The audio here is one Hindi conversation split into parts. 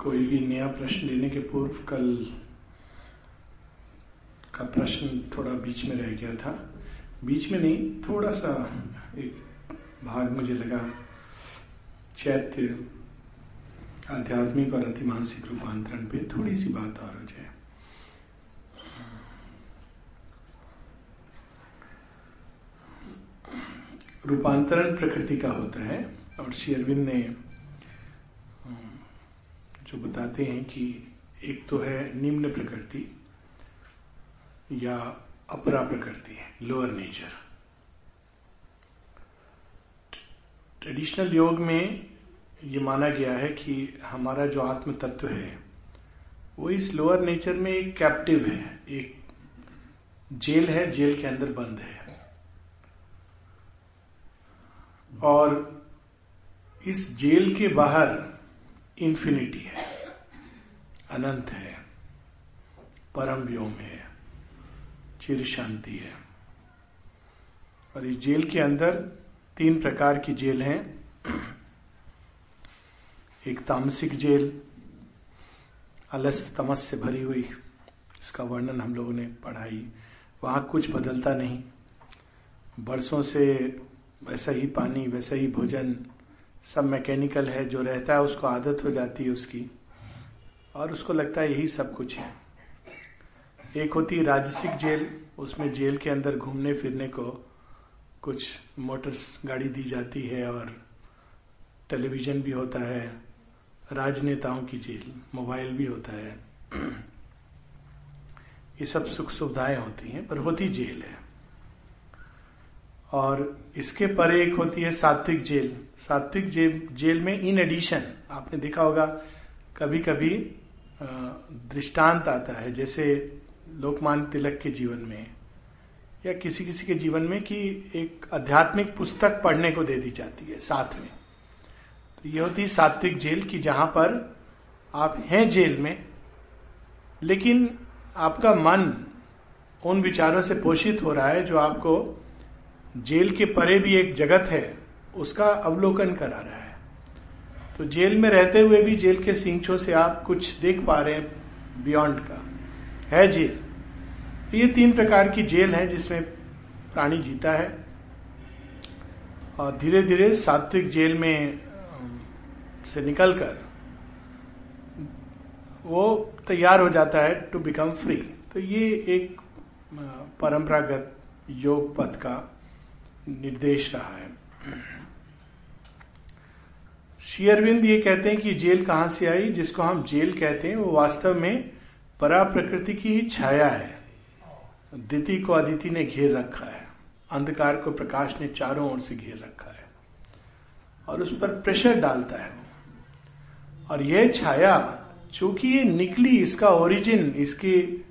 कोई भी नया प्रश्न लेने के पूर्व कल का प्रश्न थोड़ा बीच में रह गया था। बीच में नहीं, थोड़ा सा एक भाग मुझे लगा। चैत्य आध्यात्मिक और अतिमानसिक रूपांतरण पे थोड़ी सी बात और हो जाए। रूपांतरण प्रकृति का होता है और श्री अरविंद ने जो बताते हैं कि एक तो है निम्न प्रकृति या अपरा प्रकृति लोअर नेचर ट्रेडिशनल योग में ये माना गया है कि हमारा जो आत्म तत्व है, वो इस लोअर नेचर में एक कैप्टिव है, एक जेल है, जेल के अंदर बंद है। और इस जेल के बाहर इंफिनिटी है, अनंत है, परम व्योम है, चिर शांति है। और इस जेल के अंदर तीन प्रकार की जेल हैं। एक तामसिक जेल, अलस्त तमस से भरी हुई, इसका वर्णन हम लोगों ने पढ़ाई वहाँ कुछ बदलता नहीं। बरसों से वैसा ही पानी, वैसा ही भोजन सब मैकेनिकल है, जो रहता है, उसको आदत हो जाती है उसकी। और उसको लगता है यही सब कुछ है। एक होती राजसिक जेल, उसमें जेल के अंदर घूमने फिरने को कुछ मोटर्स गाड़ी दी जाती है और टेलीविज़न भी होता है, राजनेताओं की जेल मोबाइल भी होता है। ये सब सुख सुविधाएँ होती हैं, पर होती जेल है। और इसके परे एक होती है सात्विक जेल। सात्विक जेल जेल में इन एडिशन आपने देखा होगा कभी कभी दृष्टांत आता है, जैसे लोकमान तिलक के जीवन में, या किसी किसी के जीवन में कि एक आध्यात्मिक पुस्तक पढ़ने को दे दी जाती है, साथ में। तो ये होती है सात्विक जेल की जहाँ पर आप हैं जेल में, लेकिन आपका मन उन विचारों से पोषित हो रहा है जो आपको जेल के परे भी एक जगत है, उसका अवलोकन करा रहा है। तो जेल में रहते हुए भी जेल के सिंचों से आप कुछ देख पा रहे हैं बियॉन्ड का। है जेल। तो ये तीन प्रकार की जेल है जिसमें प्राणी जीता है। और धीरे धीरे सात्विक जेल में से निकलकर वो तैयार हो जाता है टू बिकम फ्री तो ये एक परंपरागत योग पथ का निर्देश रहा है। शेयरविंद ये कहते हैं कि जेल कहाँ से आई, जिसको हम जेल कहते हैं, वो वास्तव में परा प्रकृति की ही छाया है। दिति को अदिति ने घेर रखा है। अंधकार को प्रकाश ने चारों ओर से घेर रखा है। और उस पर प्रेशर डालता है और यह छाया, चूँकि ये निकली, इसका ओरिजिन इसकी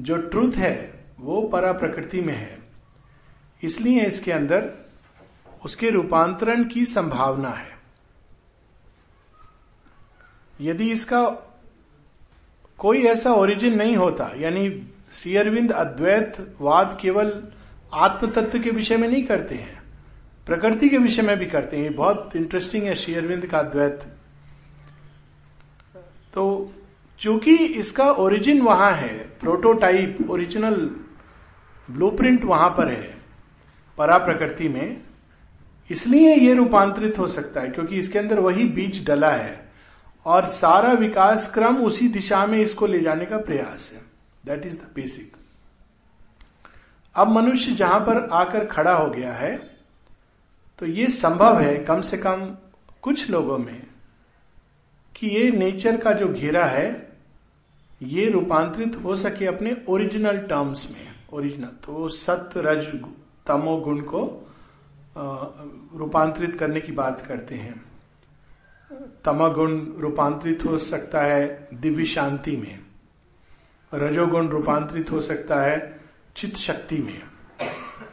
जो ट्रूथ है, वो परा प्रकृति में है। इसलिए इसके अंदर उसके रूपांतरण की संभावना है। यदि इसका कोई ऐसा ओरिजिन नहीं होता, यानी श्री अरविंद अद्वैतवाद केवल आत्म तत्व के विषय में नहीं करते हैं, प्रकृति के विषय में भी करते हैं बहुत इंटरेस्टिंग है श्री अरविंद का अद्वैत। तो चूँकि इसका ओरिजिन वहाँ है प्रोटोटाइप ओरिजिनल ब्लूप्रिंट वहाँ पर है परा प्रकृति में, इसलिए ये रूपांतरित हो सकता है, क्योंकि इसके अंदर वही बीज डला है, और सारा विकास क्रम उसी दिशा में इसको ले जाने का प्रयास है। दैट इज़ द बेसिक अब मनुष्य जहाँ पर आकर खड़ा हो गया है तो ये संभव है कम से कम कुछ लोगों में कि ये नेचर का जो घेरा है, ये रूपांतरित हो सके अपने ओरिजिनल टर्म्स में। ओरिजिनल तो सत्य, रज तमो गुण को रूपांतरित करने की बात करते हैं। तमगुण रूपांतरित हो सकता है दिव्य शांति में, रजोगुण रूपांतरित हो सकता है चित्त शक्ति में,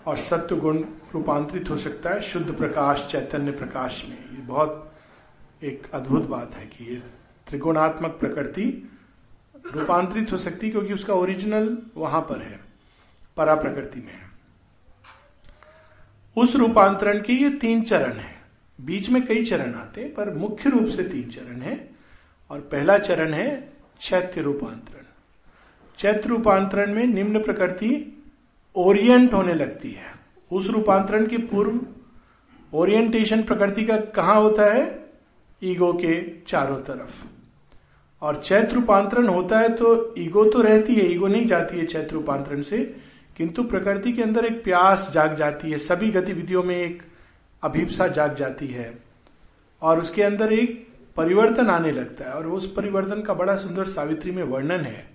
और सत्य गुण रूपांतरित हो सकता है शुद्ध प्रकाश, चैतन्य प्रकाश में। ये बहुत एक अद्भुत बात है कि ये त्रिगुणात्मक प्रकृति रूपांतरित हो सकती क्योंकि उसका ओरिजिनल वहाँ पर है परा प्रकृति में। उस रूपांतरण के ये तीन चरण है। बीच में कई चरण आते हैं, पर मुख्य रूप से तीन चरण है। और पहला चरण है चैत्य रूपांतरण। चैत्र रूपांतरण में निम्न प्रकृति ओरिएंट होने लगती है। उस रूपांतरण के पूर्व ओरिएंटेशन प्रकृति का कहा होता है? ईगो के चारों तरफ़। और चैत्र रूपांतरण होता है तो ईगो तो रहती है, ईगो नहीं जाती है चैत्र रूपांतरण से। किंतु प्रकृति के अंदर एक प्यास जाग जाती है, सभी गतिविधियों में एक अभिप्सा जाग जाती है और उसके अंदर एक परिवर्तन आने लगता है और उस परिवर्तन का बड़ा सुंदर सावित्री में वर्णन है।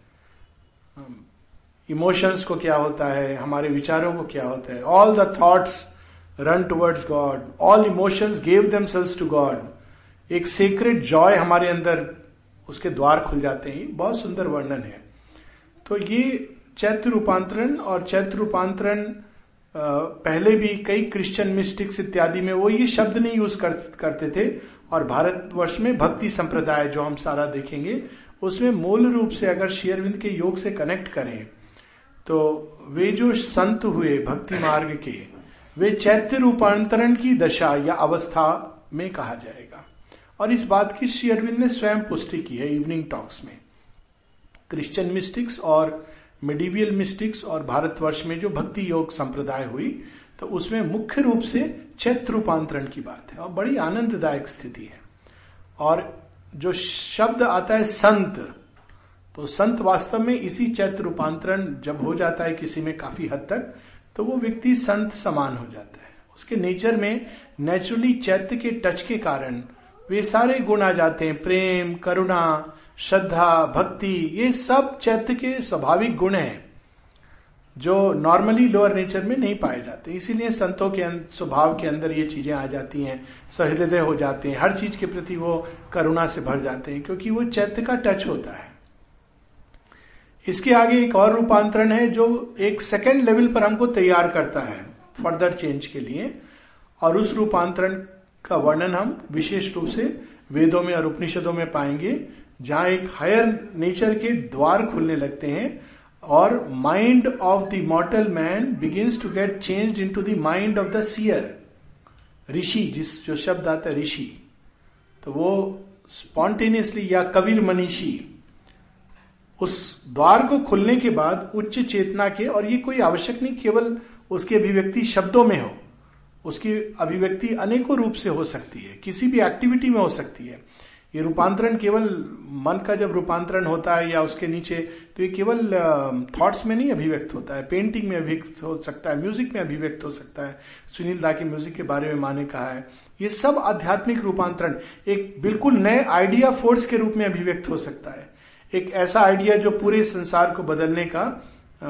इमोशंस को क्या होता है, हमारे विचारों को क्या होता है all the thoughts run towards God all emotions gave them to God एक सीक्रेट जॉय हमारे अंदर उसके द्वार खुल जाते हैं बहुत सुंदर वर्णन है। तो ये चैत्र रूपांतरण और चैत्र रूपांतरण पहले भी कई क्रिश्चियन मिस्टिक्स इत्यादि में वो ये शब्द नहीं यूज़ कर, करते थे। और भारतवर्ष में भक्ति संप्रदाय जो हम सारा देखेंगे उसमें मूल रूप से अगर शेयरविंद के योग से कनेक्ट करें तो वे जो संत हुए भक्ति मार्ग के वे चैत्य रूपांतरण की दशा या अवस्था में कहा जाएगा। और इस बात की श्री अरविंद ने स्वयं पुष्टि की है इवनिंग टॉक्स में। क्रिश्चियन मिस्टिक्स और मिडिवियल मिस्टिक्स और भारतवर्ष में जो भक्ति योग संप्रदाय हुई तो उसमें मुख्य रूप से चैत्र रूपांतरण की बात है और बड़ी आनंददायक स्थिति है। और जो शब्द आता है संत तो संत वास्तव में इसी चैत्र रूपांतरण जब हो जाता है किसी में काफ़ी हद तक तो वो व्यक्ति संत समान हो जाता है। उसके नेचर में नेचुरली चैत्य के टच के कारण वे सारे गुण आ जाते हैं, प्रेम, करुणा श्रद्धा, भक्ति, ये सब चैत्य के स्वाभाविक गुण हैं, जो नॉर्मली लोअर नेचर में नहीं पाए जाते। इसीलिए संतों के स्वभाव के अंदर ये चीज़ें आ जाती हैं, सहृदय हो जाते हैं, हर चीज़ के प्रति वो करुणा से भर जाते हैं, क्योंकि वो चैत्य का टच होता है। इसके आगे एक और रूपांतरण है, जो एक सेकेंड लेवल पर हमको तैयार करता है फर्दर चेंज के लिए, और उस रूपांतरण का वर्णन हम विशेष रूप से वेदों में और उपनिषदों में पाएँगे जहाँ एक हायर नेचर के द्वार खुलने लगते हैं और mind of the mortal man begins to get change into mind of the seer ऋषि जिस जो शब्द आता है ऋषि तो वो स्पॉन्टेनियसली या कबीर मनीषी उस द्वार को खुलने के बाद उच्च चेतना के, और ये कोई आवश्यक नहीं, केवल उसकी अभिव्यक्ति शब्दों में हो, उसकी अभिव्यक्ति अनेकों रूप से हो सकती है, किसी भी एक्टिविटी में हो सकती है। ये रूपांतरण केवल मन का जब रूपांतरण होता है या उसके नीचे तो ये केवल थॉट्स में नहीं अभिव्यक्त होता है। पेंटिंग में अभिव्यक्त हो सकता है म्यूज़िक में अभिव्यक्त हो सकता है। सुनील दा के म्यूज़िक के बारे में माने कहा है। ये सब आध्यात्मिक रूपांतरण एक बिल्कुल नए आइडिया फोर्स के रूप में अभिव्यक्त हो सकता है। एक ऐसा आइडिया जो पूरे संसार को बदलने का आ,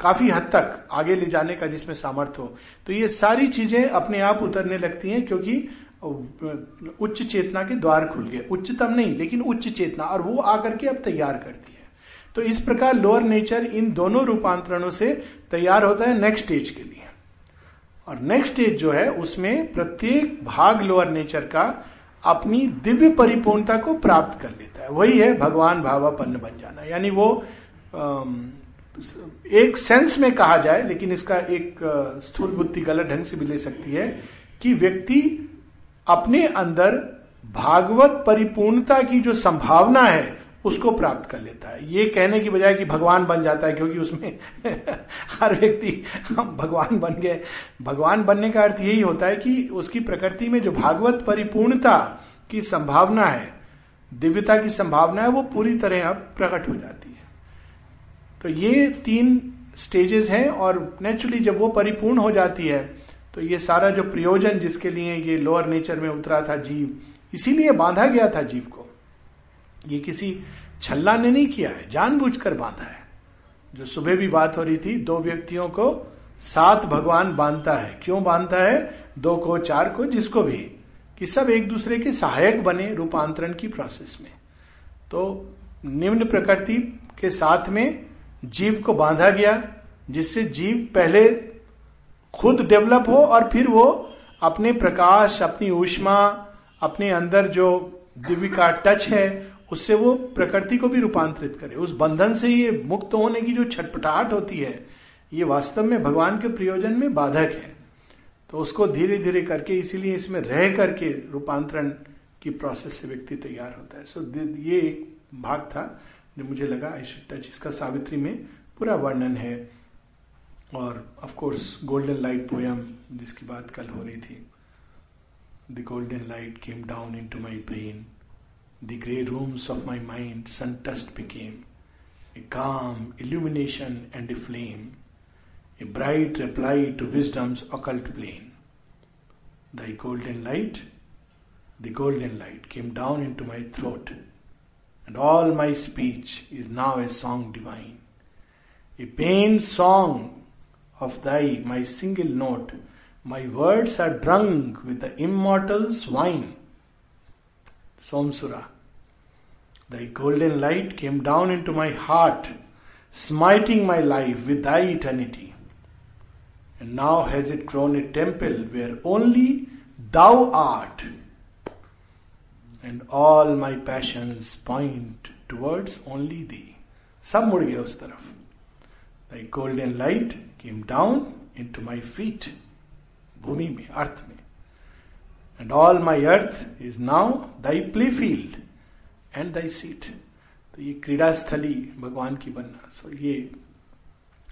काफ़ी हद तक आगे ले जाने का जिसमें सामर्थ्य हो। तो ये सारी चीज़ें अपने आप उतरने लगती हैं क्योंकि उच्च चेतना के द्वार खुल गए। उच्चतम नहीं, लेकिन उच्च चेतना, और वो आकर के अब तैयार करती है। तो इस प्रकार लोअर नेचर इन दोनों रूपांतरणों से तैयार होता है नेक्स्ट स्टेज के लिए। और नेक्स्ट स्टेज जो है, उसमें प्रत्येक भाग लोअर नेचर का अपनी दिव्य परिपूर्णता को प्राप्त कर लेता है। वही है भगवान भावापन्न बन जाना। यानी वो एक सेंस में कहा जाए, लेकिन इसका एक स्थूल बुद्धि गलत ढंग से भी ले सकती है कि व्यक्ति अपने अंदर भागवत परिपूर्णता की जो संभावना है, उसको प्राप्त कर लेता है। ये कहने की बजाय कि भगवान बन जाता है, क्योंकि उसमें हर व्यक्ति हम भगवान बन गए। भगवान बनने का अर्थ यही होता है कि उसकी प्रकृति में जो भागवत परिपूर्णता की संभावना है, दिव्यता की संभावना है, वो पूरी तरह अब प्रकट हो जाती है। तो ये तीन स्टेजेस हैं और नेचुरली जब वो परिपूर्ण हो जाती है तो ये सारा जो प्रयोजन जिसके लिए ये लोअर नेचर में उतरा था जीव, इसीलिए बांधा गया था जीव को। ये किसी छल्ला ने नहीं किया है, जानबूझकर बांधा है। जो सुबह भी बात हो रही थी, दो व्यक्तियों को सात भगवान बांधता है। क्यों बांधता है? दो को, चार को, जिसको भी, कि सब एक दूसरे के सहायक बने रूपांतरण की प्रोसेस में। तो निम्न प्रकृति के साथ में जीव को बांधा गया, जिससे जीव पहले खुद डेवलप हो और फिर वो अपने प्रकाश अपनी ऊष्मा अपने अंदर जो दिव्य का टच है उससे वो प्रकृति को भी रूपांतरित करे। उस बंधन से ये मुक्त होने की जो छटपटाहट होती है ये वास्तव में भगवान के प्रयोजन में बाधक है। तो उसको धीरे धीरे करके इसीलिए इसमें रह करके रूपांतरण की प्रोसेस से व्यक्ति तैयार होता है। सो so, ये एक भाग था जो मुझे लगा आई शुड टच इसका सावित्री में पूरा वर्णन है। और of course golden light poem जिसकी बात कल हो रही थी the golden light came down into my brain the grey rooms of my mind sun touched became a calm illumination and a flame a bright reply to wisdom's occult plane. Thy golden light, the golden light came down into my throat, and all my speech is now a song divine. A pain song of thy, my single note, my words are drunk with the immortal's wine. Somsura. Thy golden light came down into my heart, smiting my life with thy eternity. And now has it grown a temple where only thou art. And all my passions point towards only thee. सब मुड़ गए उस तरफ Thy golden light came down into my feet. भूमि में अर्थ में and all my earth is now thy playfield and thy seat. तो ये क्रीड़ा स्थली भगवान की बनना। सो ये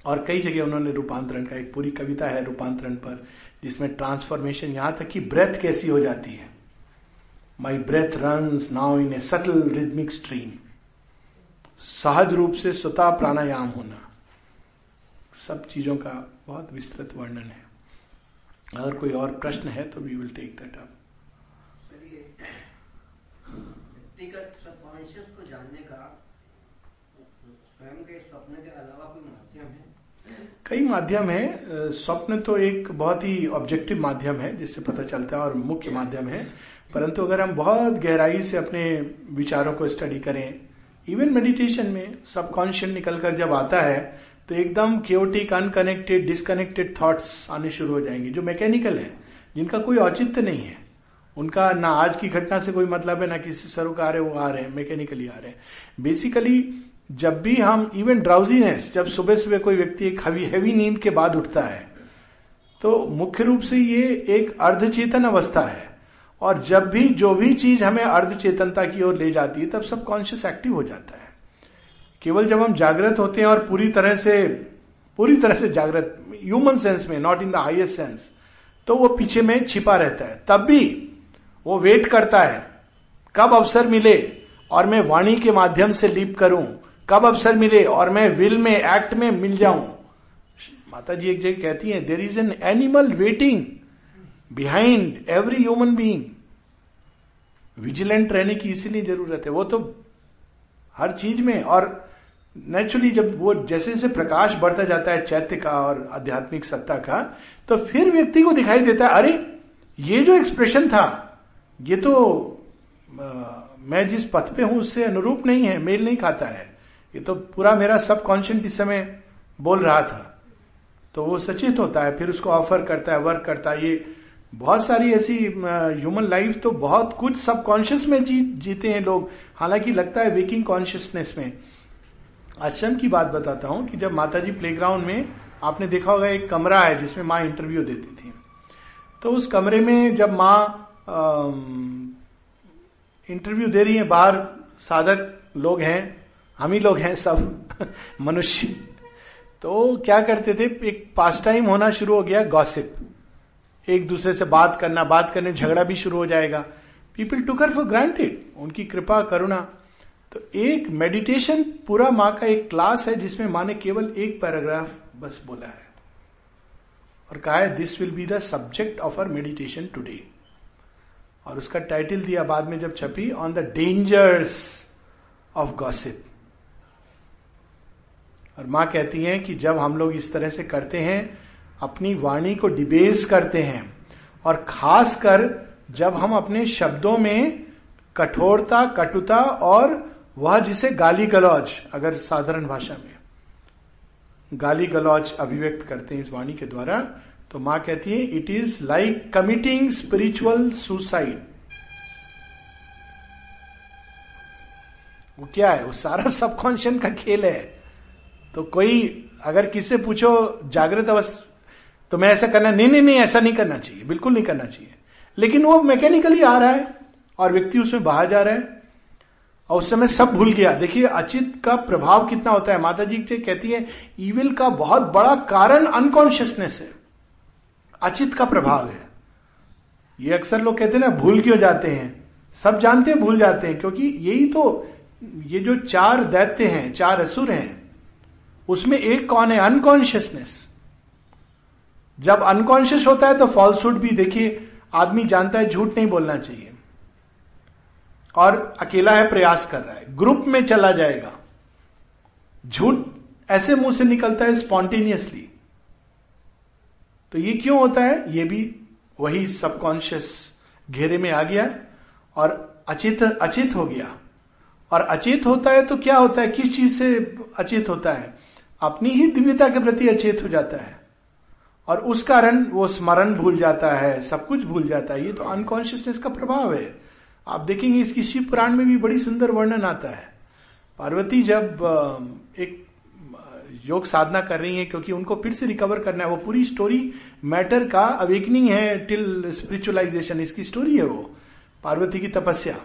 और कई जगह उन्होंने रूपांतरण का, एक पूरी कविता है रूपांतरण पर, जिसमें ट्रांसफॉर्मेशन यहाँ तक कि ब्रेथ कैसी हो जाती है। My breath run now in a subtle rhythmic stream सहज रूप से स्वतः प्राणायाम होना। सब चीज़ों का बहुत विस्तृत वर्णन है। अगर कोई और प्रश्न है तो we will take that up व्यक्तिगत सबकॉन्शियस को जानने का स्वयं के स्वप्न के अलावा कोई माध्यम है? कई माध्यम है। स्वप्न तो एक बहुत ही ऑब्जेक्टिव माध्यम है जिससे पता चलता है और मुख्य माध्यम है। परंतु अगर हम बहुत गहराई से अपने विचारों को स्टडी करें इवन मेडिटेशन में सबकॉन्शियस निकलकर जब आता है तो एकदम क्योटिक अनकनेक्टेड डिसकनेक्टेड थॉट्स आने शुरू हो जाएँगे, जो मैकेनिकल है, जिनका कोई औचित्य नहीं है। उनका ना आज की घटना से कोई मतलब है, ना किसी सरोकार है, वो आ रहे हैं मैकेनिकली आ रहे हैं। बेसिकली जब भी हम इवन ड्राउजीनेस जब सुबह सुबह कोई व्यक्ति एक हवी हैवी नींद के बाद उठता है तो मुख्य रूप से ये एक अर्धचेतन अवस्था है। और जब भी, जो भी चीज़ हमें अर्धचेतनता की ओर ले जाती है, तब सब कॉन्शियस एक्टिव हो जाता है। केवल जब हम जागृत होते हैं और पूरी तरह से, पूरी तरह से जागृत ह्यूमन सेंस में not in the highest sense तो वो पीछे में छिपा रहता है। तब भी वो वेट करता है, कब अवसर मिले और मैं वाणी के माध्यम से लीप करूँ, कब अवसर मिले और मैं विल में एक्ट में मिल जाऊँ। माता जी एक जगह कहती हैं there is an animal waiting behind every human being vigilant रहने की इसीलिए ज़रूरत है। वो तो हर चीज़ में और नेचुरली जब वो जैसे जैसे प्रकाश बढ़ता जाता है चैत्य का और आध्यात्मिक सत्ता का तो फिर व्यक्ति को दिखाई देता है अरे ये जो एक्सप्रेशन था ये तो आ, मैं जिस पथ पे हूँ उससे अनुरूप नहीं है मेल नहीं खाता है। ये तो पूरा मेरा सब कॉन्शियस इस समय बोल रहा था। तो वो सचेत होता है फिर उसको ऑफ़र करता है वर्क करता है ये बहुत सारी ऐसी ह्यूमन लाइफ तो बहुत कुछ सबकॉन्शियस में जी, जीते हैं लोग। हालाँकि लगता है वेकिंग कॉन्शियसनेस में। आश्रम की बात बताता हूँ कि जब माताजी प्लेग्राउंड में आपने देखा होगा एक कमरा है जिसमें माँ इंटरव्यू देती थी। तो उस कमरे में जब माँ इंटरव्यू दे रही है बाहर साधक लोग हैं हम ही लोग हैं सब मनुष्य। तो क्या करते थे? एक पास टाइम होना शुरू हो गया गॉसिप एक दूसरे से बात करना, बात करने, झगड़ा भी शुरू हो जाएगा। पीपल टुकर फॉर ग्रांटेड उनकी कृपा, करुणा। तो एक मेडिटेशन पूरा माँ का एक क्लास है, जिसमें माँ ने केवल एक पैराग्राफ बस बोला है। और कहा है this will be the subject of our meditation today और उसका टाइटल दिया बाद में जब छपी on the dangers of gossip और माँ कहती हैं कि जब हम लोग इस तरह से करते हैं अपनी वाणी को डिबेस करते हैं और खासकर जब हम अपने शब्दों में कठोरता, कटुता और वह जिसे गाली गलौज अगर साधारण भाषा में गाली गलौज अभिव्यक्त करते हैं इस वाणी के द्वारा तो माँ कहती है it is like committing spiritual suicide वो क्या है? वो सारा सबकॉन्शियन का खेल है। तो कोई, अगर किससे पूछो, जागृत अवस्था तो मैं ऐसा करना, नहीं नहीं नहीं, ऐसा नहीं करना चाहिए, बिल्कुल नहीं करना चाहिए। लेकिन वो मैकेनिकली आ रहा है, और व्यक्ति उसमें बाहर जा रहा है, और उस समय सब भूल गया। देखिए, अचित का प्रभाव कितना होता है। माता जी कहती है ईविल का बहुत बड़ा कारण अनकॉन्शियसनेस है। अचित का प्रभाव है। ये अक्सर लोग कहते हैं ना, भूल क्यों जाते हैं? सब जानते हैं, भूल जाते हैं, क्योंकि यही तो ये जो चार दैत्य हैं, चार असुर हैं, उसमें एक कौन है? अनकॉन्शियसनेस जब अनकॉन्शियस होता है तो फॉल्सूड भी देखिए, आदमी जानता है झूठ नहीं बोलना चाहिए। और अकेला है, प्रयास कर रहा है। ग्रुप में चला जाएगा। झूठ ऐसे मुँह से निकलता है स्पॉन्टेनियसली तो ये क्यों होता है? ये भी वही सबकॉन्शियस घेरे में आ गया और अचित अचित हो गया। और अचेत होता है तो क्या होता है? किस चीज़ से अचेत होता है? अपनी ही दिव्यता के प्रति अचेत हो जाता है। और उस कारण वो स्मरण भूल जाता है, सब कुछ भूल जाता है। ये तो अनकॉन्शियसनेस का प्रभाव है। आप देखेंगे इसकी शिव पुराण में भी बड़ी सुंदर वर्णन आता है। पार्वती जब एक योग साधना कर रही है क्योंकि उनको फिर से रिकवर करना है, वो पूरी स्टोरी मैटर का अवेकनिंग है टिल स्पिरिचुअलाइजेशन इसकी स्टोरी है वो, पार्वती की तपस्या।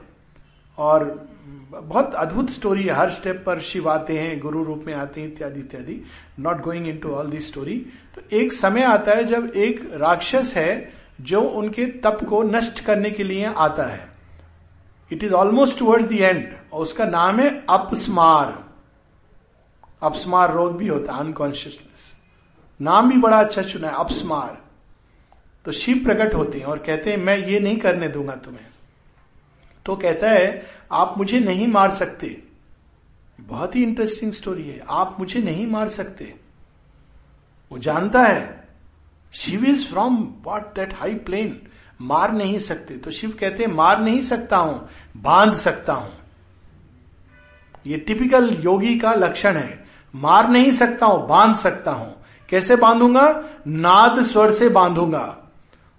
और बहुत अद्भुत स्टोरी है। हर स्टेप पर शिव आते हैं, गुरु रूप में आते हैं, इत्यादि इत्यादि। Not going in to all this story तो एक समय आता है जब एक राक्षस है जो उनके तप को नष्ट करने के लिए आता है। It is almost towards the end और उसका नाम है अपस्मार। अपस्मार रोग भी होता है अनकॉन्शियसनेस नाम भी बड़ा अच्छा चुना है, अपस्मार। तो शिव प्रकट होते हैं और कहते हैं, मैं ये नहीं करने दूँगा तुम्हें। तो कहता है आप मुझे नहीं मार सकते। बहुत ही इंटरेस्टिंग स्टोरी है। आप मुझे नहीं मार सकते। वो जानता है Shiva is from what that high plane मार नहीं सकते। तो शिव कहते हैं, मार नहीं सकता हूँ, बाँध सकता हूँ। ये टिपिकल योगी का लक्षण है। मार नहीं सकता हूँ, बाँध सकता हूँ। कैसे बांधूँगा? नाद स्वर से बांधूँगा।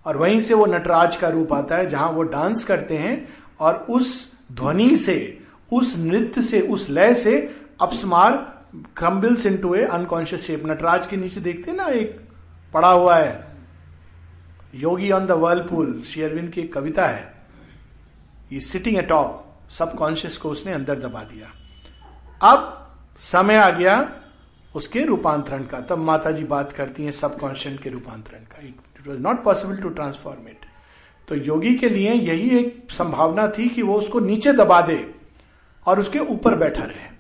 और वहीं से वो नटराज का रूप आता है, जहाँ वो डांस करते हैं और उस ध्वनि से, उस नृत्य से, उस लय से Apasmara crumbles in to a unconscious shape Nataraja के नीचे देखते ना, एक पड़ा हुआ है। Yogi on the whirlpool Shri Aurobindo की एक कविता है। ये सिटिंग ए टॉप सबकॉन्शियस को उसने अंदर दबा दिया। अब समय आ गया उसके रूपांतरण का। तब माता जी बात करती हैं सबकॉन्शियस के रूपांतरण का। It was not possible to transform it तो योगी के लिए यही एक संभावना थी कि वो उसको नीचे दबा दे और उसके ऊपर बैठा रहे।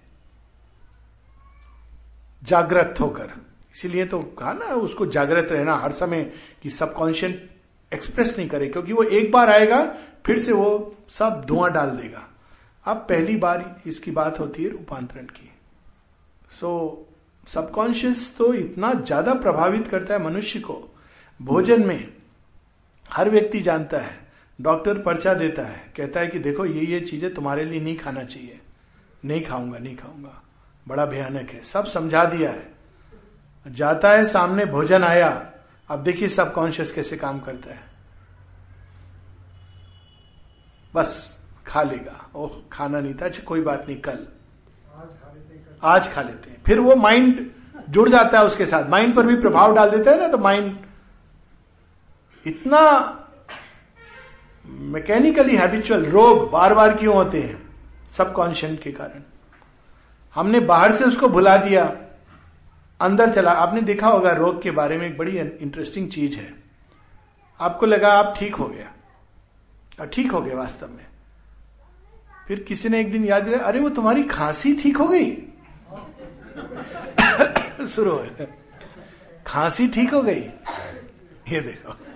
जागृत होकर। इसीलिए तो कहा ना, उसको जागृत रहना हर समय कि सबकॉन्शियस एक्सप्रेस नहीं करे, क्योंकि वो एक बार आएगा, फिर से वो सब धुआँ डाल देगा। अब पहली बार इसकी बात होती है रूपांतरण की। सो सबकॉन्शियस तो इतना ज़्यादा प्रभावित करता है मनुष्य को। भोजन में हर व्यक्ति जानता है, डॉक्टर पर्चा देता है, कहता है कि देखो, ये ये चीज़ें तुम्हारे लिए नहीं खाना चाहिए। नहीं खाऊँगा नहीं खाऊँगा। बड़ा भयानक है। सब समझा दिया है। जाता है, सामने भोजन आया। अब देखिए सबकॉन्शियस कैसे काम करता है। बस, खा लेगा। ओह, खाना नहीं था। अच्छा कोई बात नहीं, कल। आज खा लेते हैं। फिर वो माइंड जुड़ जाता है उसके साथ। माइंड पर भी प्रभाव डाल देता है ना तो माइंड इतना मैकेनिकली हैबिचुअल रोग बार बार क्यों होते हैं? सबकॉन्शियस के कारण। हमने बाहर से उसको भुला दिया, अंदर चला। आपने देखा होगा रोग के बारे में एक बड़ी इंटरेस्टिंग चीज़ है। आपको लगा आप ठीक हो गया। और ठीक हो गए वास्तव में। फिर किसी ने एक दिन याद दिया अरे, वो तुम्हारी खांसी ठीक हो गई? शुरू हो खांसी ठीक हो गई? ये देखो।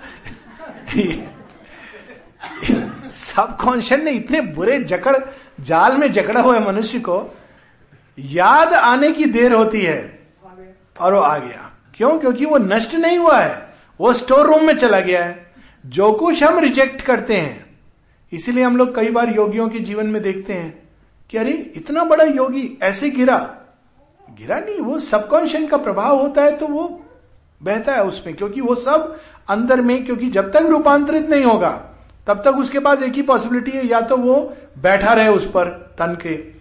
सब कॉन्शियस ने इतने बुरे जकड़, जाल में जकड़ा हुआ है मनुष्य को, याद आने की देर होती है और वो आ गया। क्यों? क्योंकि वो नष्ट नहीं हुआ है। वो स्टोर रूम में चला गया है। जो कुछ हम रिजेक्ट करते हैं, इसीलिए हम लोग कई बार योगियों के जीवन में देखते हैं कि अरे, इतना बड़ा योगी ऐसे गिरा। गिरा नहीं, वो सबकॉन्शियस का प्रभाव होता है तो वो बहता है उसमें, क्योंकि वो सब अंदर में, क्योंकि जब तक रूपांतरित नहीं होगा, तब तक उसके पास एक ही पॉसिबिलिटी है, या तो वो बैठा रहे उस पर, तन के।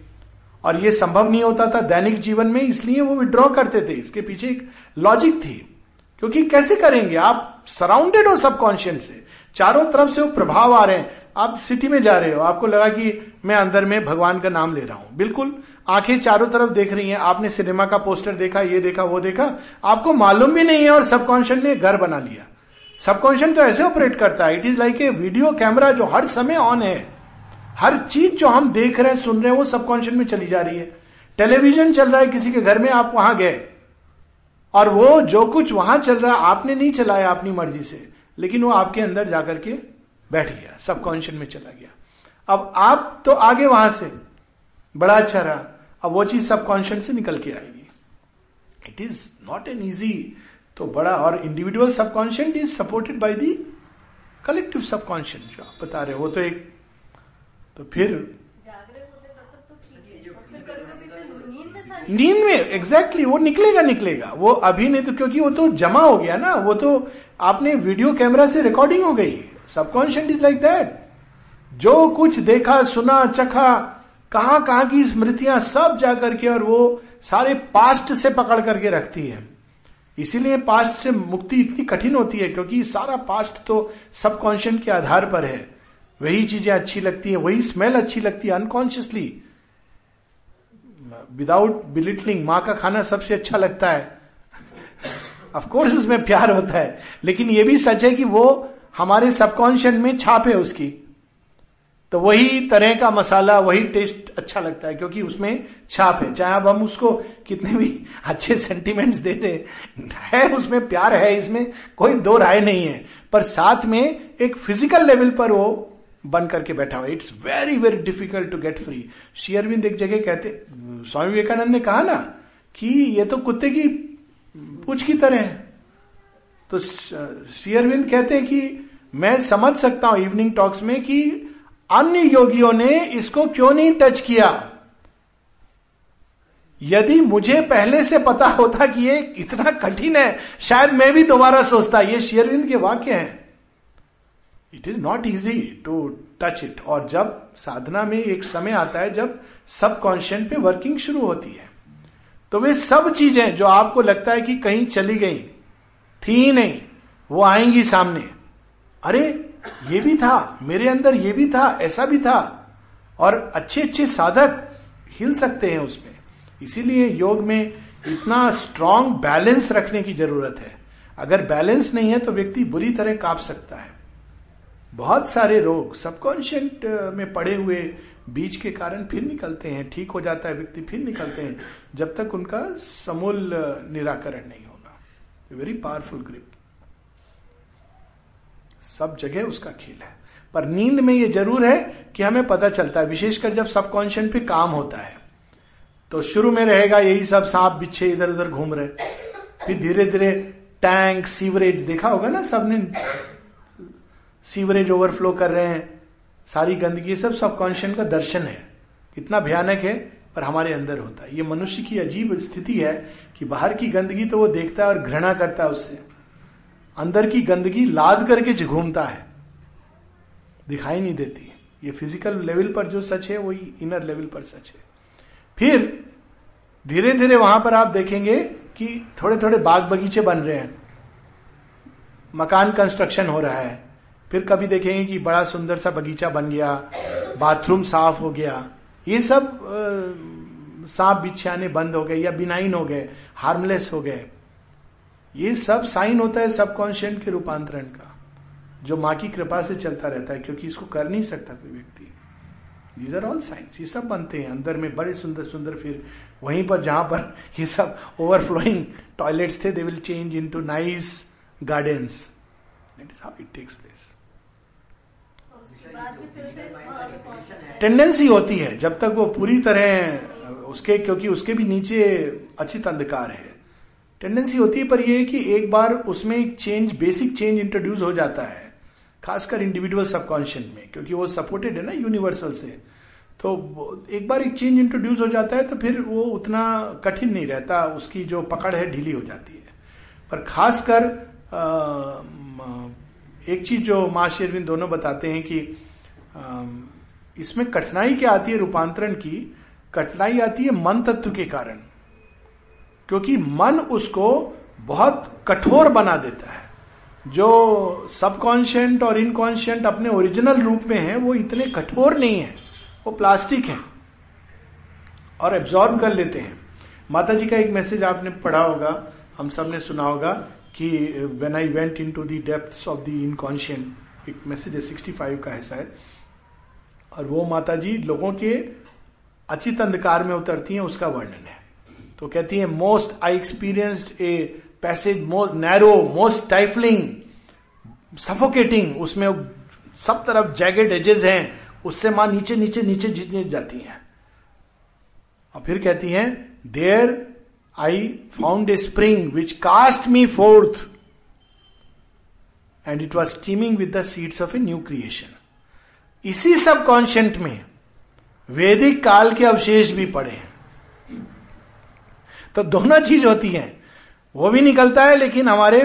और ये संभव नहीं होता था दैनिक जीवन में, इसलिए वो विड्रॉ करते थे। इसके पीछे एक लॉजिक थी। क्योंकि कैसे करेंगे? आप सराउंडेड हो सबकॉन्शियस से। चारों तरफ़ से वो प्रभाव आ रहे हैं। आप सिटी में जा रहे हो। आपको लगा कि मैं अंदर में भगवान का नाम ले रहा हूँ। बिल्कुल आँखें चारों तरफ़ देख रही हैं। आपने सिनेमा का पोस्टर देखा, ये देखा, वो देखा। आपको मालूम भी नहीं है और सबकॉन्शियस ने घर बना लिया। सबकॉन्शियस तो ऐसे ऑपरेट करता है। It is like a video camera जो हर समय ऑन है। हर चीज़ जो हम देख रहे हैं, सुन रहे हैं, वो सबकॉन्शियस में चली जा रही है। टेलीविज़न चल रहा है किसी के घर में, आप वहाँ गए। और वो जो कुछ वहाँ चल रहा है आपने नहीं चलाया अपनी मर्ज़ी से। लेकिन वो आपके अंदर जाकर के बैठ गया, सबकॉन्शियस में चला गया। अब आप तो आगे वहाँ से। बड़ा अच्छा रहा। अब वो चीज़ सबकॉन्शियस से निकल के आएगी। It is not an easy तो बड़ा और individual subconscious is supported by the collective subconscious जो आप बता रहे हो। वो तो एक तो फिर नींद में एग्जैक्टली exactly, वो निकलेगा निकलेगा। वो अभी नहीं तो क्योंकि वो तो जमा हो गया ना। वो तो आपने वीडियो कैमरा से रिकॉर्डिंग हो गई। सबकॉन्शियस इज़ लाइक दैट जो कुछ देखा सुना चखा कहाँ कहाँ की स्मृतियाँ सब जाकर के और वो सारे पास्ट से पकड़ करके रखती है। इसीलिए पास्ट से मुक्ति इतनी कठिन होती है, क्योंकि सारा पास्ट तो सबकॉन्शियस के आधार पर है। वही चीज़ें अच्छी लगती है, वही स्मेल अच्छी लगती है अनकॉन्शियसली विदाउट बिलिटलिंग माँ का खाना सबसे अच्छा लगता है। ऑफकोर्स उसमें प्यार होता है, लेकिन यह भी सच है कि वो हमारे सबकॉन्शियस में छाप है उसकी। तो वही तरह का मसाला, वही टेस्ट अच्छा लगता है, क्योंकि उसमें छाप है। चाहे अब हम उसको कितने भी अच्छे सेंटिमेंट्स देते है उसमें प्यार है, इसमें कोई दो राय नहीं है। पर साथ में एक फ़िज़िकल लेवल पर वो बन करके बैठा हुआ it's very very difficult to get free Shri Aurobindo एक जगह कहते, स्वामी विवेकानंद ने कहा ना कि ये तो कुत्ते की पूछ की तरह है। तो शेयरविंद कहते हैं कि मैं समझ सकता हूँ इवनिंग टॉक्स में कि अन्य योगियों ने इसको क्यों नहीं टच किया? यदि मुझे पहले से पता होता कि ये इतना कठिन है, शायद मैं भी दोबारा सोचता, ये शेयरविंद के वाक्य हैं। It is not easy to touch it और जब साधना में एक समय आता है, जब सब कॉन्शियस पे वर्किंग शुरू होती है तो वे सब चीज़ें जो आपको लगता है कि कहीं चली गई, थी नहीं, वो आएँगी सामने। अरे ये भी था, मेरे अंदर ये भी था, ऐसा भी था। और अच्छे अच्छे साधक हिल सकते हैं उसमें। इसीलिए योग में इतना स्ट्रांग बैलेंस रखने की ज़रूरत है। अगर बैलेंस नहीं है तो व्यक्ति बुरी तरह काँप सकता है। बहुत सारे रोग सबकॉन्शियंट में पड़े हुए बीज के कारण फिर निकलते हैं। ठीक हो जाता है व्यक्ति, फिर निकलते हैं। जब तक उनका समूल निराकरण नहीं होगा। वेरी पावरफुल ग्रिप सब जगह उसका खेल है। पर नींद में यह ज़रूर है कि हमें पता चलता है, विशेषकर जब सबकॉन्शियस पे काम होता है। तो शुरू में रहेगा यही सब सांप, बिच्छे इधर उधर घूम रहे। फिर धीरे धीरे टैंक सीवरेज देखा होगा ना सबने? सीवरेज ओवरफ्लो कर रहे हैं। सारी गंदगी सब सबकॉन्शियस का दर्शन है। इतना भयानक है, पर हमारे अंदर होता है। ये मनुष्य की अजीब स्थिति है कि बाहर की गंदगी तो वो देखता है और घृणा करता है उससे। अंदर की गंदगी लाद करके घूमता है, दिखाई नहीं देती। ये फ़िज़िकल लेवल पर जो सच है, वही इनर लेवल पर सच है। फिर धीरे धीरे वहाँ पर आप देखेंगे कि थोड़े थोड़े बाग बगीचे बन रहे हैं। मकान कंस्ट्रक्शन हो रहा है। फिर कभी देखेंगे कि बड़ा सुंदर सा बगीचा बन गया बाथरूम साफ़ हो गया। ये सब सांप बिछाने बंद हो गए या बिनाइन हो गए हार्मलेस हो गए। ये सब साइन होता है सबकॉन्शियंट के रूपांतरण का, जो माँ की कृपा से चलता रहता है, क्योंकि इसको कर नहीं सकता कोई व्यक्ति। दीज आर ऑल साइंस ये सब बनते हैं, अंदर में बड़े सुंदर सुंदर, फिर वहीं पर जहाँ पर ये सब ओवरफ्लोइंग टॉयलेट्स थे they will change in to nice gardens it is how it takes place tendency होती है, जब तक वो पूरी तरह उसके, क्योंकि उसके भी नीचे अचित अंधकार है। टेंडेंसी होती है पर यह कि एक बार उसमें एक चेंज बेसिक चेंज इंट्रोड्यूस हो जाता है, खासकर इंडिविजुअल सबकॉन्शियस में, क्योंकि वो सपोर्टेड है ना यूनिवर्सल से। तो एक बार एक चेंज इंट्रोड्यूस हो जाता है तो फिर वो उतना कठिन नहीं रहता, उसकी जो पकड़ है ढीली हो जाती है। पर खासकर एक चीज़ जो माँ शेरविंद दोनों बताते हैं कि इसमें कठिनाई क्या आती है रूपांतरण की? कठिनाई आती है मन तत्व के कारण। क्योंकि मन उसको बहुत कठोर बना देता है। जो सबकॉन्शियंट और इनकॉन्शियंट अपने ओरिजिनल रूप में है, वो इतने कठोर नहीं है। वो प्लास्टिक है और एब्जॉर्ब कर लेते हैं। माता जी का एक मैसेज आपने पढ़ा होगा, हम सबने सुना होगा कि when I went in to the depth of the inconscient एक मैसेज है सिक्सटी फाइव का है शायद। और वो माता जी लोगों के अचित अंधकार में उतरती हैं, उसका वर्णन है। तो कहती है most I experienced a passage most narrow most stifling suffocating उसमें सब तरफ़ जैगेड एजेस हैं। उससे माँ नीचे नीचे नीचे जीतने जाती हैं। और फिर कहती हैं there I found a spring which cast me forth and it was steaming with the seeds of a new creation इसी सब कॉन्शियंट में वैदिक काल के अवशेष भी पड़े तो दोनों चीज़ होती है। वो भी निकलता है लेकिन हमारे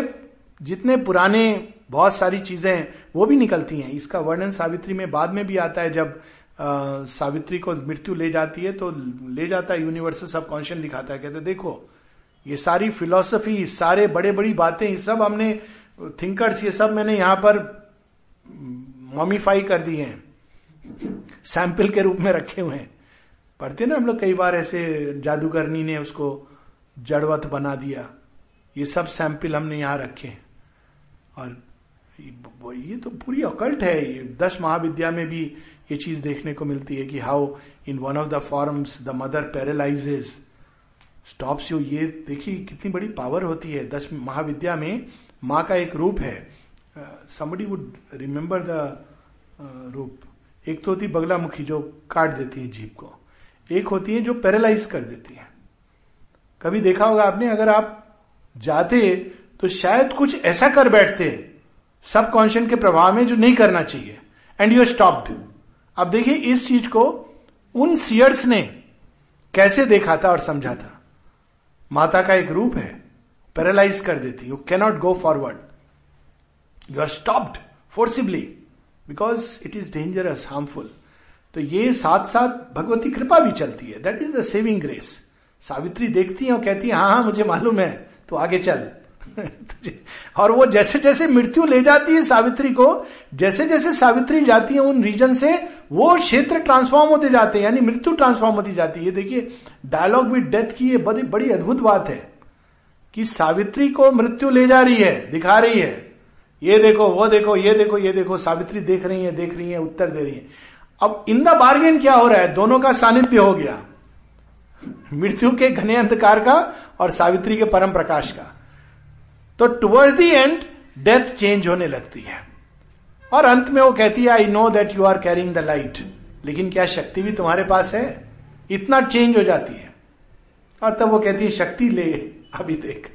जितने पुराने बहुत सारी चीज़ें हैं वो भी निकलती हैं। इसका वर्णन सावित्री में बाद में भी आता है जब आ, सावित्री को मृत्यु ले जाती है तो ले जाता है यूनिवर्सल सबकॉन्शियस दिखाता है। कहते देखो ये सारी फिलोसफी सारे बड़े बड़ी बातें ये सब हमने थिंकर्स ये सब मैंने यहाँ पर मॉमिफाई कर दिए हैं। सैंपल के रूप में रखे हुए हैं। पढ़ते ना हम लोग कई बार ऐसे जादूगरनी ने उसको जड़वत बना दिया। ये सब सैंपल हमने यहाँ रखे और ये तो पूरी अकल्ट है। ये दस महाविद्या में भी ये चीज़ देखने को मिलती है कि how in one of the forms the mother paralyses stops you ये देखिए कितनी बड़ी पावर होती है। दस महाविद्या में माँ का एक रूप है। समबडी वुड रिमेम्बर द रूप। एक तो होती बगला मुखी जो काट देती है जीप को। एक होती है जो पैरालाइज कर देती है। कभी देखा होगा आपने? अगर आप जाते तो शायद कुछ ऐसा कर बैठते सब कॉन्शियन के प्रभाव में जो नहीं करना चाहिए। एंड यू स्टॉप्ड अब देखिए, इस चीज़ को उन सियर्स ने कैसे देखा था और समझा था? माता का एक रूप है पैरालाइज कर देती you cannot go forward you are stopped forcibly because it is dangerous harmful तो ये साथ साथ भगवती कृपा भी चलती है। That is the saving grace Savitri देखती है और कहती है हाँ हाँ मुझे मालूम है तो आगे चल। और वो जैसे जैसे मृत्यु ले जाती है सावित्री को जैसे जैसे सावित्री जाती है उन रीजन से, वो क्षेत्र ट्रांसफॉर्म होते जाते हैं, यानी मृत्यु ट्रांसफॉर्म होती जाती है। देखिए डायलॉग विद डेथ की ये बड़ी बड़ी अद्भुत बात है कि सावित्री को मृत्यु ले जा रही है, दिखा रही है। ये देखो, वो देखो, ये देखो ये देखो, सावित्री देख रही है, देख रही है, उत्तर दे रही है। अब इन द बार्गेन क्या हो रहा है? दोनों का सानिध्य हो गया। मृत्यु के घने अंधकार का और सावित्री के परम प्रकाश का। तो towards the end death change होने लगती है। और अंत में वो कहती है I know that you are carrying the light लेकिन क्या शक्ति भी तुम्हारे पास है? इतना चेंज हो जाती है। और तब वो कहती है, शक्ति ले, अभी देख।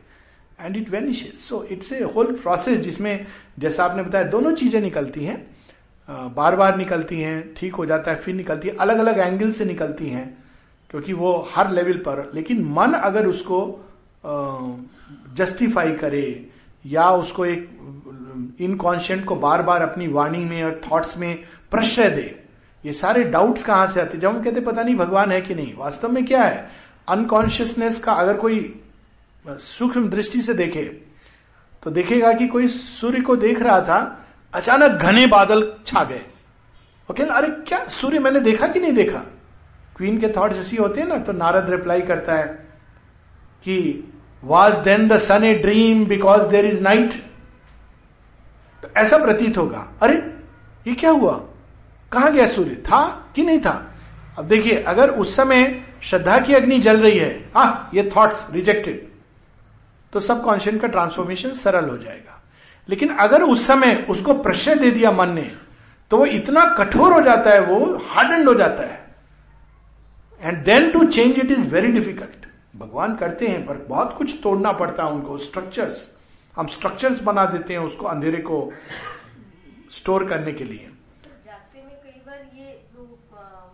And it vanish so it's a whole process जिसमें, जैसा आपने बताया, दोनों चीज़ें निकलती हैं। बार बार निकलती हैं, ठीक हो जाता है, फिर निकलती है अलग अलग एंगल से निकलती हैं। क्योंकि वो हर लेवल पर, लेकिन मन अगर उसको जस्टिफाई करे, या उसको एक इनकॉन्शियंट को बार बार अपनी वाणी में और थॉट्स में प्रश्रय दे, ये सारे डाउट्स कहाँ से आते जब हम कहते पता नहीं भगवान है कि नहीं? वास्तव में क्या है? अनकॉन्शियसनेस का अगर कोई सूक्ष्म दृष्टि से देखे तो देखेगा कि कोई सूर्य को देख रहा था, अचानक घने बादल छा गए। ओके अरे, क्या? सूर्य मैंने देखा कि नहीं देखा? क्वीन के थॉट जैसी होते हैं ना तो नारद रिप्लाई करता है कि was then the sun a dream because there is night तो ऐसा प्रतीत होगा। अरे, ये क्या हुआ? कहा गया सूर्य? था कि नहीं था? अब देखिए, अगर उस समय श्रद्धा की अग्नि जल रही है, हा, ये थॉट्स रिजेक्टेड तो सब कॉन्शियस का ट्रांसफॉर्मेशन सरल हो जाएगा। लेकिन अगर उस समय उसको प्रश्न दे दिया मन ने तो वो इतना कठोर हो जाता है, वो हार्डन हो जाता है। And then to change it is very difficult भगवान करते हैं पर बहुत कुछ तोड़ना पड़ता है उनको स्ट्रक्चर्स हम स्ट्रक्चर्स बना देते हैं उसको अंधेरे को स्टोर करने के लिए। जागते में कई बार ये जो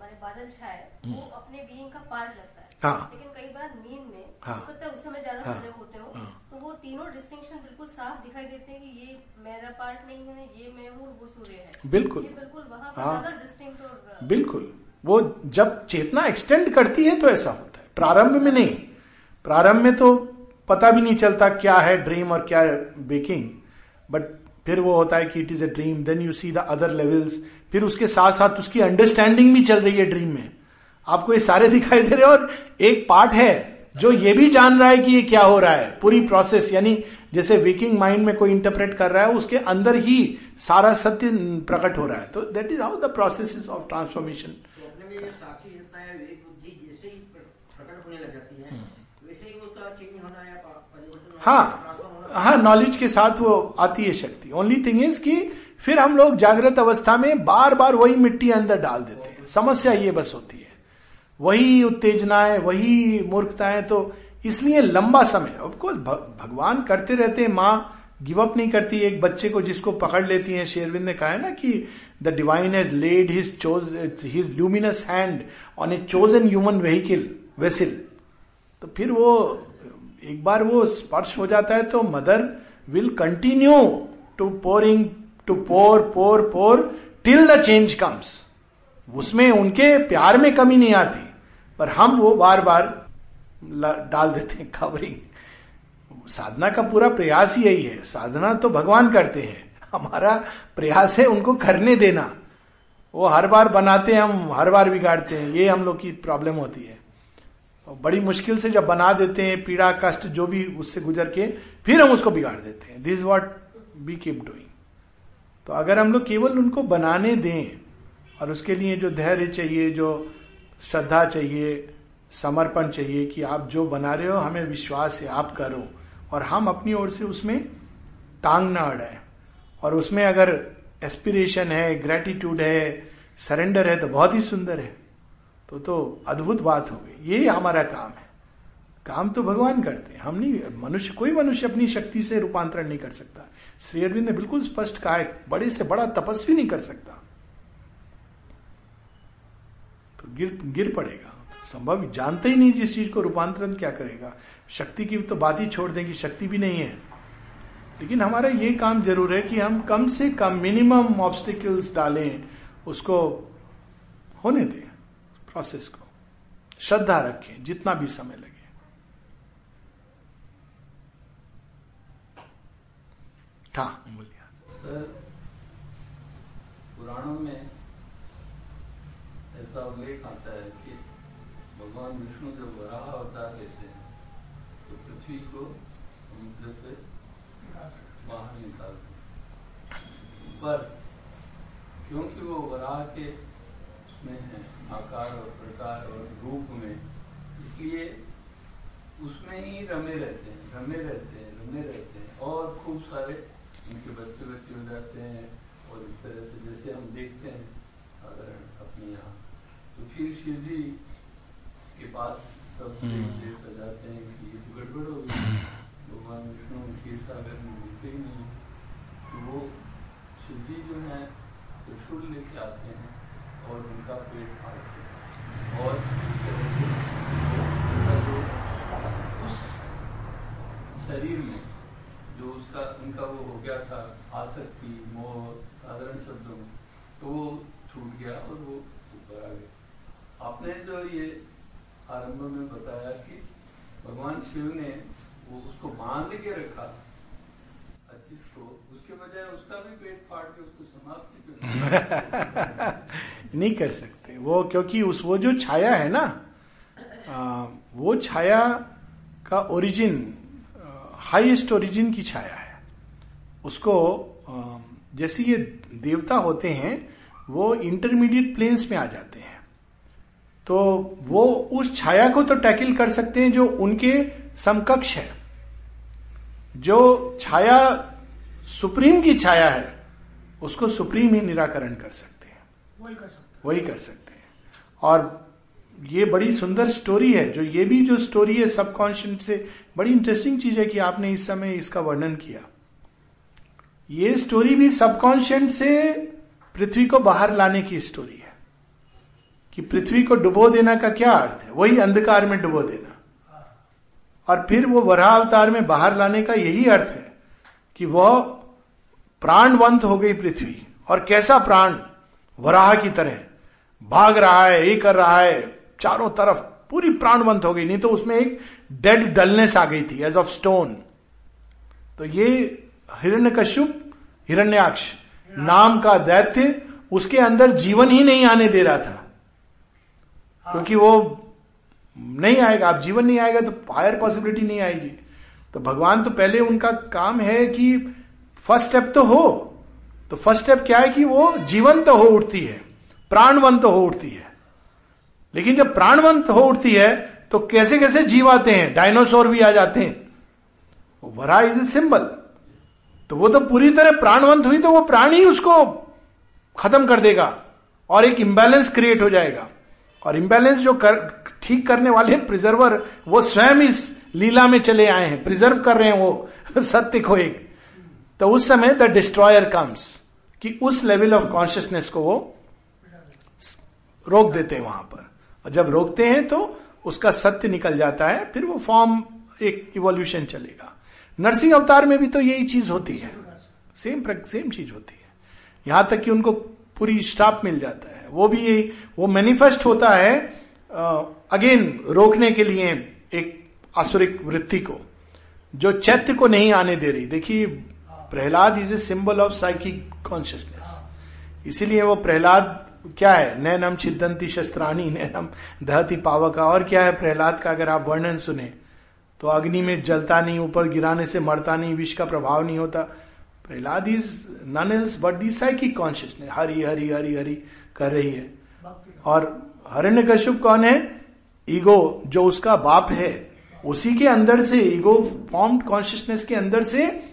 मैंने बादल छाए वो हम्म। अपने बीइंग का पार्ट लगता है। हाँ। लेकिन कई बार नींद में हाँ। हो सकता है उस समय ज़्यादा हाँ, सजग होते हो हाँ, तो वो तीनों डिस्टिंक्शन बिल्कुल साफ़ दिखाई देते हैं कि ये मेरा पार्ट नहीं है ये मैं हूँ वो सूर्य है। बिल्कुल। ये बिल्कुल वहाँ हाँ। ज़्यादा डिस्टिंक्ट और बिल्कुल। वो जब चेतना एक्सटेंड करती है तो ऐसा होता है। प्रारंभ में नहीं। प्रारंभ में तो पता भी नहीं चलता क्या है ड्रीम और क्या है बेकिंग बट फिर वो होता है कि it is a dream then you see the other levels फिर उसके साथ साथ उसकी अंडरस्टैंडिंग भी चल रही है ड्रीम में। आपको ये सारे दिखाई दे रहे और एक पार्ट है जो ये भी जान रहा है कि ये क्या हो रहा है। पूरी प्रोसेस यानी जैसे वेकिंग माइंड में कोई इंटरप्रेट कर रहा है, उसके अंदर ही सारा सत्य प्रकट हो रहा है। तो that is how the process of transformation में साक्षी सत्ता है विवेक बुद्धि जैसे ही प्रकट होने लग जाती है वैसे ही उसका चेंज होना या परिवर्तन हाँ। हाँ नॉलेज के साथ वो आती है शक्ति। ओनली थिंग इज़ कि फिर हम लोग जागृत अवस्था में बार बार वही मिट्टी अंदर डाल देते हैं। समस्या ये बस होती है। वही उत्तेजनाएँ वही मूर्खताएँ तो इसलिए लंबा समय ऑफकोर्स भगवान करते रहते हैं माँ गिव अप नहीं करती, एक बच्चे को जिसको पकड़ लेती है, शेरविंद ने कहा है ना कि the divine has laid his choice, his luminous hand on a chosen human vehicle, vessel. तो फिर वो, एक बार वो स्पर्श हो जाता है तो mother will continue to pouring, to pour pour pour, till the change comes. उसमें उनके प्यार में कमी नहीं आती, पर हम वो बार बार डाल देते हैं, कवरिंग। साधना का पूरा प्रयास ही यही है। साधना तो भगवान करते हैं। हमारा प्रयास है उनको करने देना। वो हर बार बनाते हैं, हम हर बार बिगाड़ते हैं। ये हम लोग की प्रॉब्लम होती है। बड़ी मुश्किल से जब बना देते हैं, पीड़ा, कष्ट, जो भी उससे गुजर के, फिर हम उसको बिगाड़ देते हैं। This what we keep doing तो अगर हम लोग केवल उनको बनाने दें, और उसके लिए जो धैर्य चाहिए, जो श्रद्धा चाहिए, समर्पण चाहिए कि आप जो बना रहे हो, हमें विश्वास है, आप करो। और हम अपनी ओर से उसमें टांग ना अड़ाए। और उसमें अगर एस्पिरेशन है ग्रेटिट्यूड है सरेंडर है तो बहुत ही सुंदर है। तो तो अद्भुत बात हो गई। ये हमारा काम है। काम तो भगवान करते हैं। हम नहीं, मनुष्य, कोई मनुष्य अपनी शक्ति से रूपांतरण नहीं कर सकता। श्री अरविंद ने बिल्कुल स्पष्ट कहा है, बड़े से बड़ा तपस्वी नहीं कर सकता। तो गिर गिर पड़ेगा। संभव जानते ही नहीं जिस चीज़ को रूपांतरण क्या करेगा। शक्ति की तो बात ही छोड़ दें कि शक्ति भी नहीं है। लेकिन हमारा ये काम ज़रूर है कि हम कम से कम मिनिमम ऑब्स्टिकल्स डालें, उसको होने दें प्रोसेस को। श्रद्धा रखें, जितना भी समय लगे। हाँ बोलिए सर, पुराणों में ऐसा उल्लेख आता है भगवान विष्णु जब वराह अवतार लेते हैं तो पृथ्वी को समुद्र से बाहर निकालते हैं। पर क्योंकि वो वराह के उसमें है, आकार और प्रकार और रूप में, इसलिए उसमें ही रमे रहते हैं, रमे रहते हैं, रमे रहते हैं और खूब सारे उनके बच्चे बच्चे हो जाते हैं और इस तरह से जैसे हम देखते हैं अगर अपने यहाँ। तो फिर शिव जी के पास सब हम्म। देवता जाते हैं कि ये तो गड़बड़ हो गई। भगवान विष्णु क्षीर सागर में मिलते ही नहीं। तो वो शिव जी जो है त्रिशूल लेके आते हैं और उनका पेट फाड़ते हैं। और जो उस शरीर में जो उसका उनका वो हो गया था आसक्ति मोह साधारण शब्दों में तो वो छूट गया और वो ऊपर आ गया। आपने जो ये आरंभ में बताया कि भगवान शिव ने वो उसको बाँध के रखा। को उसके बजाय उसका भी पेट फाड़ के उसको समाप्त नहीं कर सकते? वो क्योंकि उस वो जो छाया है ना आ, वो छाया का ओरिजिन हाईएस्ट ओरिजिन की छाया है। उसको जैसे ये देवता होते हैं वो इंटरमीडिएट प्लेन्स में आ जाते हैं। तो वो उस छाया को तो टैकल कर सकते हैं जो उनके समकक्ष है। जो छाया सुप्रीम की छाया है उसको सुप्रीम ही निराकरण कर सकते हैं। वही कर सकते वही कर सकते हैं। और ये बड़ी सुंदर स्टोरी है जो ये भी जो स्टोरी है सबकॉन्शियस से बड़ी इंटरेस्टिंग चीज़ है कि आपने इस समय इसका वर्णन किया। ये स्टोरी भी सबकॉन्शियस से पृथ्वी को बाहर लाने की स्टोरी है। कि पृथ्वी को डुबो देना का क्या अर्थ है? वही अंधकार में डुबो देना। और फिर वो वराह अवतार में बाहर लाने का यही अर्थ है कि वह प्राणवंत हो गई पृथ्वी। और कैसा प्राण? वराह की तरह। भाग रहा है, ये कर रहा है, चारों तरफ़ पूरी प्राणवंत हो गई। नहीं तो उसमें एक डेड डलनेस आ गई थी एज ऑफ़ स्टोन तो ये हिरण्य कश्युप हिरण्याक्ष, नाम का दैत्य, उसके अंदर जीवन ही नहीं आने दे रहा था। क्योंकि वो नहीं आएगा, आप जीवन नहीं आएगा तो हायर पॉसिबिलिटी नहीं आएगी। तो भगवान तो पहले उनका काम है कि फ़र्स्ट स्टेप तो हो तो फ़र्स्ट स्टेप क्या है कि वो जीवंत तो हो उठती है, प्राणवंत तो हो उठती है। लेकिन जब प्राणवंत हो उठती है तो कैसे कैसे जीव आते हैं? डायनासोर भी आ जाते हैं। वरा इज़ ए सिंबल तो वो तो पूरी तरह प्राणवंत हुई तो वो प्राण ही उसको खत्म कर देगा और एक इम्बैलेंस क्रिएट हो जाएगा। और इम्बैलेंस जो कर, ठीक करने वाले प्रिजर्वर वो स्वयं इस लीला में चले आए हैं। प्रिजर्व कर रहे हैं वो, सत्य को एक। तो उस समय द डिस्ट्रॉयर कम्स कि उस लेवल ऑफ़ कॉन्शियसनेस को वो रोक देते हैं वहाँ पर। और जब रोकते हैं तो उसका सत्य निकल जाता है, फिर वो फॉर्म एक इवोल्यूशन चलेगा। नरसिंह अवतार में भी तो यही चीज़ होती है। सेम सेम चीज़ होती है। यहाँ तक कि उनको पूरी स्टाफ मिल जाता है। वो भी यही, वो मैनिफेस्ट होता है अगेन रोकने के लिए एक आसुरिक वृत्ति को, जो चैत्य को नहीं आने दे रही। देखिए, Prahlad is a symbol of psychic consciousness इसीलिए वो प्रहलाद, क्या है? नैनम छिदंती शस्त्राणी, नैनम दहती पावका। और क्या है प्रहलाद का? अगर आप वर्णन सुने तो अग्नि में जलता नहीं, ऊपर गिराने से मरता नहीं, विष का प्रभाव नहीं होता। Prahlad is none is but the psychic consciousness Hari Hari Hari Hari. कर रही है। और हरण्य कश्यप कौन है? ईगो जो उसका बाप है। उसी के अंदर से ईगो फॉर्म्ड कॉन्शियसनेस के अंदर से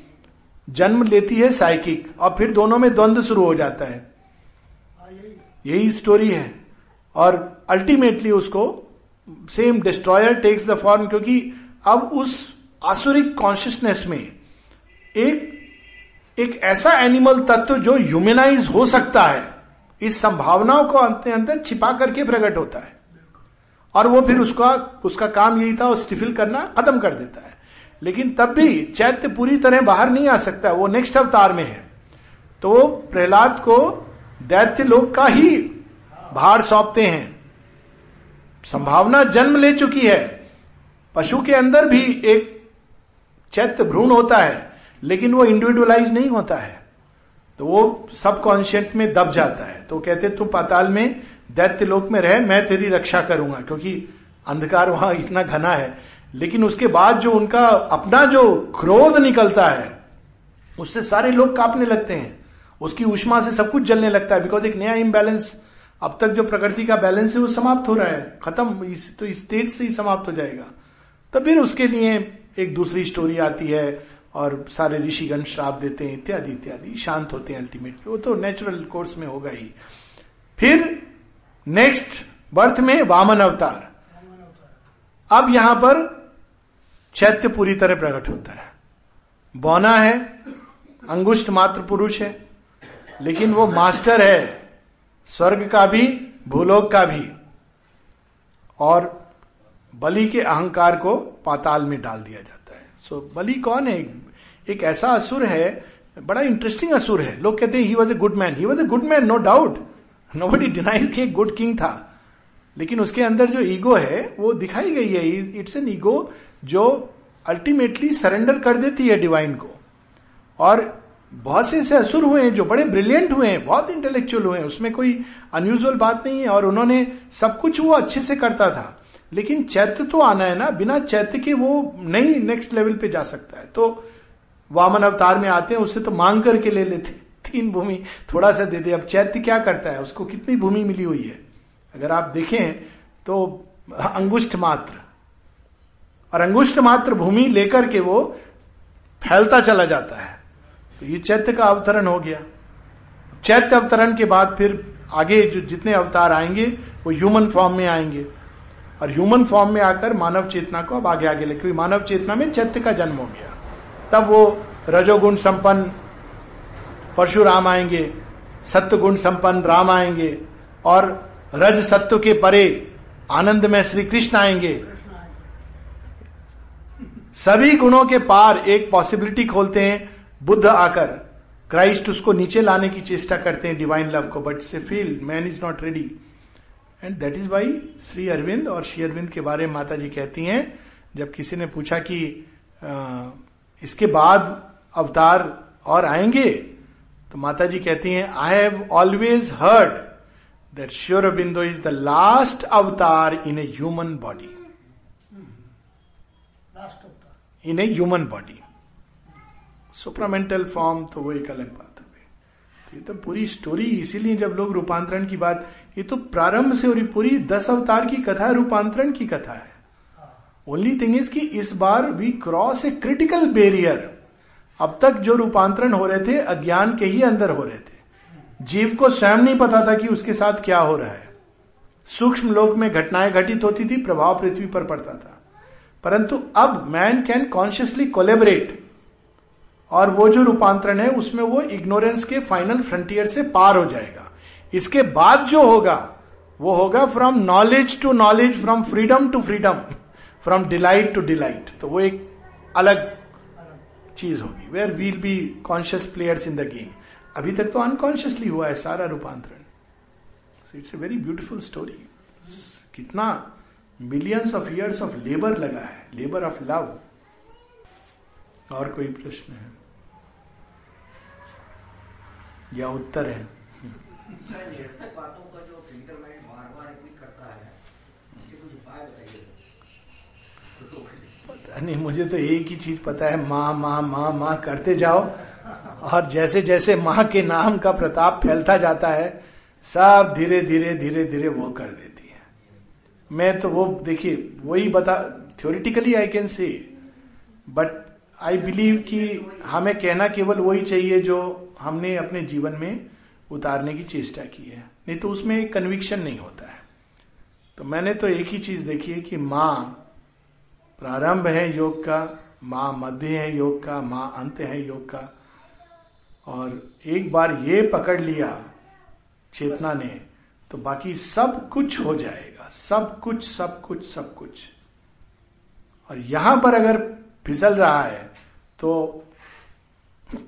जन्म लेती है साइकिक और फिर दोनों में द्वंद्व शुरू हो जाता है। यही स्टोरी है। और अल्टीमेटली उसको same destroyer takes the form क्योंकि अब उस आसुरिक कॉन्शियसनेस में एक एक ऐसा एनिमल तत्व जो ह्यूमेनाइज हो सकता है। इस संभावनाओं को अंत अंदर छिपा करके प्रकट होता है। और वो फिर उसका उसका काम यही था स्टिफिल करना खत्म कर देता है। लेकिन तब भी चैत्य पूरी तरह बाहर नहीं आ सकता, वो नेक्स्ट अवतार में है। तो प्रहलाद को दैत्य लोग का ही भार सौंपते हैं। संभावना जन्म ले चुकी है। पशु के अंदर भी एक चैत्य भ्रूण होता है, लेकिन वो इंडिविजुअलाइज नहीं होता है। तो वो सबकॉन्शियंट में दब जाता है। तो कहते तू पाताल में दैत्य लोक में रहे, मैं तेरी रक्षा करूँगा। क्योंकि अंधकार वहाँ इतना घना है। लेकिन उसके बाद जो उनका अपना जो क्रोध निकलता है, उससे सारे लोग कांपने लगते हैं। उसकी उष्मा से सब कुछ जलने लगता है। बिकॉज़ एक नया इम्बैलेंस अब तक जो प्रकृति का बैलेंस है, वो समाप्त हो रहा है। खत्म, इस तो इस तेज से ही समाप्त हो जाएगा। तो फिर उसके लिए एक दूसरी स्टोरी आती है। और सारे ऋषिगण श्राप देते हैं, इत्यादि इत्यादि। शांत होते हैं अल्टीमेटली वो तो नेचुरल कोर्स में होगा ही। फिर नेक्स्ट बर्थ में वामन अवतार। अब यहाँ पर चैत्य पूरी तरह प्रकट होता है। बौना है, अंगुष्ट मात्र पुरुष है, लेकिन वो मास्टर है, स्वर्ग का भी, भूलोक का भी। और बलि के अहंकार को पाताल में डाल दिया जाता सो so, बलि कौन है? एक ऐसा असुर है बड़ा इंटरेस्टिंग असुर है। लोग कहते हैं he was a good man he was a good man no doubt nobody denies के गुड किंग था। लेकिन उसके अंदर जो ईगो है वो दिखाई गई है। इट्स एन ईगो जो अल्टीमेटली सरेंडर कर देती है डिवाइन को। और बहुत से ऐसे असुर हुए हैं जो बड़े ब्रिलियंट हुए हैं बहुत इंटेलेक्चुअल हुए हैं। उसमें कोई अनयूजल बात नहीं है और उन्होंने सब कुछ वो अच्छे से करता था। लेकिन चैत्य तो आना है ना, बिना चैत्य के वो नहीं नेक्स्ट लेवल पे जा सकता है। तो वामन अवतार में आते हैं उससे तो मांग करके ले लेते तीन भूमि थोड़ा सा दे दे। अब चैत्य क्या करता है? उसको कितनी भूमि मिली हुई है? अगर आप देखें तो अंगुष्ठ मात्र। और अंगुष्ठ मात्र भूमि लेकर के वो फैलता चला जाता है। तो ये चैत्य का अवतरण हो गया। चैत्य अवतरण के बाद फिर आगे जो जितने अवतार आएँगे, वो ह्यूमन फॉर्म में आएँगे। और ह्यूमन फॉर्म में आकर मानव चेतना को अब आगे आगे ले क्योंकि मानव चेतना में चैत्य का जन्म हो गया। तब वो रजोगुण संपन्न, परशुराम आएँगे सत्य गुण संपन्न राम आएँगे, और रज सत्व के परे आनंद में श्री कृष्ण आएँगे। सभी गुणों के पार एक पॉसिबिलिटी खोलते हैं, बुद्ध आकर। क्राइस्ट उसको नीचे लाने की चेष्टा करते हैं डिवाइन लव को but say feel man is not ready and that is why Shri Aurobindo और श्री अरविंद के बारे में माता जी कहती हैं जब किसी ने पूछा कि आ, इसके बाद अवतार और आएँगे तो माता जी कहती हैं I have always heard that Shri Aurobindo is the last avatar in a human body in a human body supramental form तो वो एक अलग बात। ये तो पूरी स्टोरी इसीलिए जब लोग रूपांतरण की बात, ये तो प्रारंभ से और पूरी दस अवतार की कथा रूपांतरण की कथा है। ओनली थिंग इज़ कि इस बार we cross a critical barrier अब तक जो रूपांतरण हो रहे थे, अज्ञान के ही अंदर हो रहे थे। जीव को स्वयं नहीं पता था कि उसके साथ क्या हो रहा है। सूक्ष्म लोक में घटनाएँ घटित होती थी, प्रभाव पृथ्वी पर पड़ता था। परंतु अब मैन कैन कॉन्शियसली कोलेबरेट और वो जो रूपांतरण है, उसमें वो इग्नोरेंस के फाइनल फ्रंटियर से पार हो जाएगा। इसके बाद जो होगा, वो होगा from knowledge to knowledge from freedom to freedom from delight to delight तो वो एक अलग चीज़ होगी where we'll be conscious players in the game अभी तक तो अनकॉन्शियसली हुआ है सारा रूपांतरण। It's a very beautiful story कितना millions of years of labour लगा है लेबर ऑफ़ लव और कोई प्रश्न है? या उत्तर है। बातों का जो फ़िज़िकल माइंड बार बार रिपीट करता है उसके कुछ उपाय बताइए। पता नहीं मुझे तो एक ही चीज़ पता है माँ माँ माँ माँ करते जाओ। और जैसे जैसे माँ के नाम का प्रताप फैलता जाता है सब धीरे धीरे धीरे धीरे वो कर देती है। मैं तो वो देखिए वही बता theoretically I can see but I believe कि हमें कहना केवल वही चाहिए जो हमने अपने जीवन में उतारने की चेष्टा की है। नहीं तो उसमें एक कन्विक्शन नहीं होता है। तो मैंने तो एक ही चीज़ देखी है कि माँ, प्रारंभ है योग का, माँ मध्य है योग का, माँ अंत है योग का। और एक बार ये पकड़ लिया चेतना ने तो बाकी सब कुछ हो जाएगा। सब कुछ सब कुछ सब कुछ। और यहाँ पर अगर फिसल रहा है तो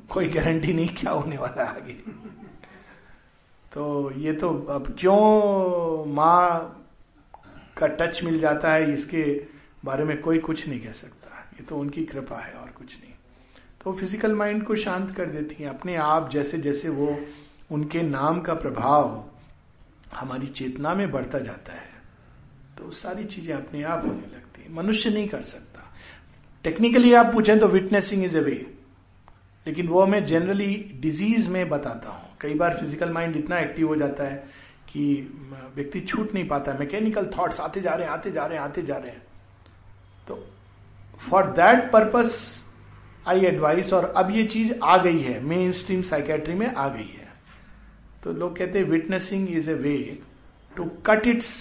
कोई गारंटी नहीं क्या होने वाला आगे? तो ये तो अब क्यों माँ का टच मिल जाता है, इसके बारे में कोई कुछ नहीं कह सकता। ये तो उनकी कृपा है और कुछ नहीं। तो फ़िज़िकल माइंड को शांत कर देती हैं, अपने आप जैसे जैसे वो उनके नाम का प्रभाव हमारी चेतना में बढ़ता जाता है तो सारी चीज़ें अपने आप होने लगती है। मनुष्य नहीं कर सकता। टेक्निकली आप पूछें तो विटनेसिंग इज़ अ वे लेकिन वो मैं जनरली डिज़ीज़ में बताता हूँ। कई बार फ़िज़िकल माइंड इतना एक्टिव हो जाता है कि व्यक्ति छूट नहीं पाता। मैकेनिकल थॉट्स आते जा रहे हैं, आते जा रहे हैं, आते जा रहे हैं। तो for that purpose I advise और अब ये चीज़ आ गई है। मेन स्ट्रीम साइकेट्री में आ गई है। तो लोग कहते हैं witnessing is a way to cut its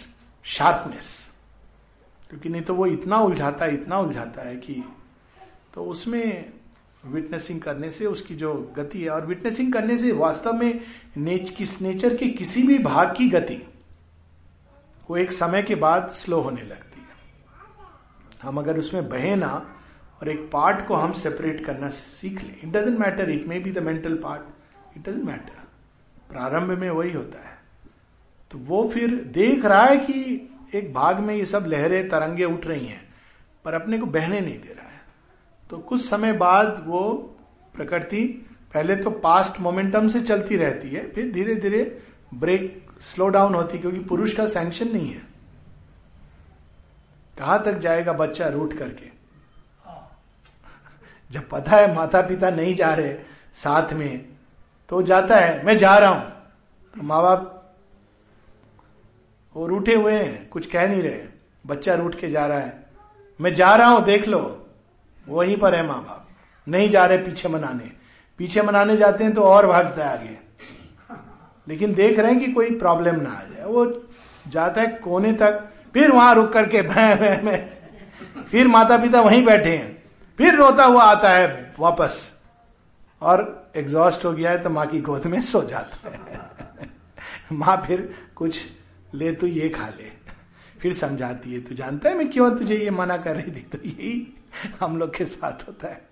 sharpness क्योंकि नहीं तो वो इतना उलझाता है, इतना उलझाता है कि तो उसमें विटनेसिंग करने से उसकी जो गति है और विटनेसिंग करने से वास्तव में नेच, किस नेचर के किसी भी भाग की गति वो एक समय के बाद स्लो होने लगती है। हम अगर उसमें बहे ना और एक पार्ट को हम सेपरेट करना सीख लें it doesn't matter it may be the mental part it doesn't matter प्रारंभ में वही होता है। तो वो फिर देख रहा है कि एक भाग में ये सब लहरें तरंगे उठ रही हैं पर अपने को बहने नहीं दे रहा तो कुछ समय बाद वो प्रकृति पहले तो पास्ट मोमेंटम से चलती रहती है, फिर धीरे धीरे ब्रेक स्लो डाउन होती क्योंकि पुरुष का सैंक्शन नहीं है। कहाँ तक जाएगा बच्चा रूट करके? जब पता है माता पिता नहीं जा रहे साथ में तो जाता है, मैं जा रहा हूँ। तो माँ बाप वो रूठे हुए हैं, कुछ कह नहीं रहे। बच्चा रूठ के जा रहा है, मैं जा रहा हूँ, देख लो। वहीं पर है माँ बाप। नहीं जा रहे पीछे मनाने। पीछे मनाने जाते हैं तो और भागता है आगे। लेकिन देख रहे हैं कि कोई प्रॉब्लम ना आ जाए। वो जाता है कोने तक, फिर वहाँ रुक करके भय में फिर माता पिता वहीं बैठे हैं। फिर रोता हुआ आता है वापस। और एग्जॉस्ट हो गया है तो माँ की गोद में सो जाता है। माँ फिर कुछ ले तू ये खा ले। फिर समझाती है, तू जानता है मैं क्यों तुझे ये मना कर रही थी? तो यही हम लोग के साथ होता है।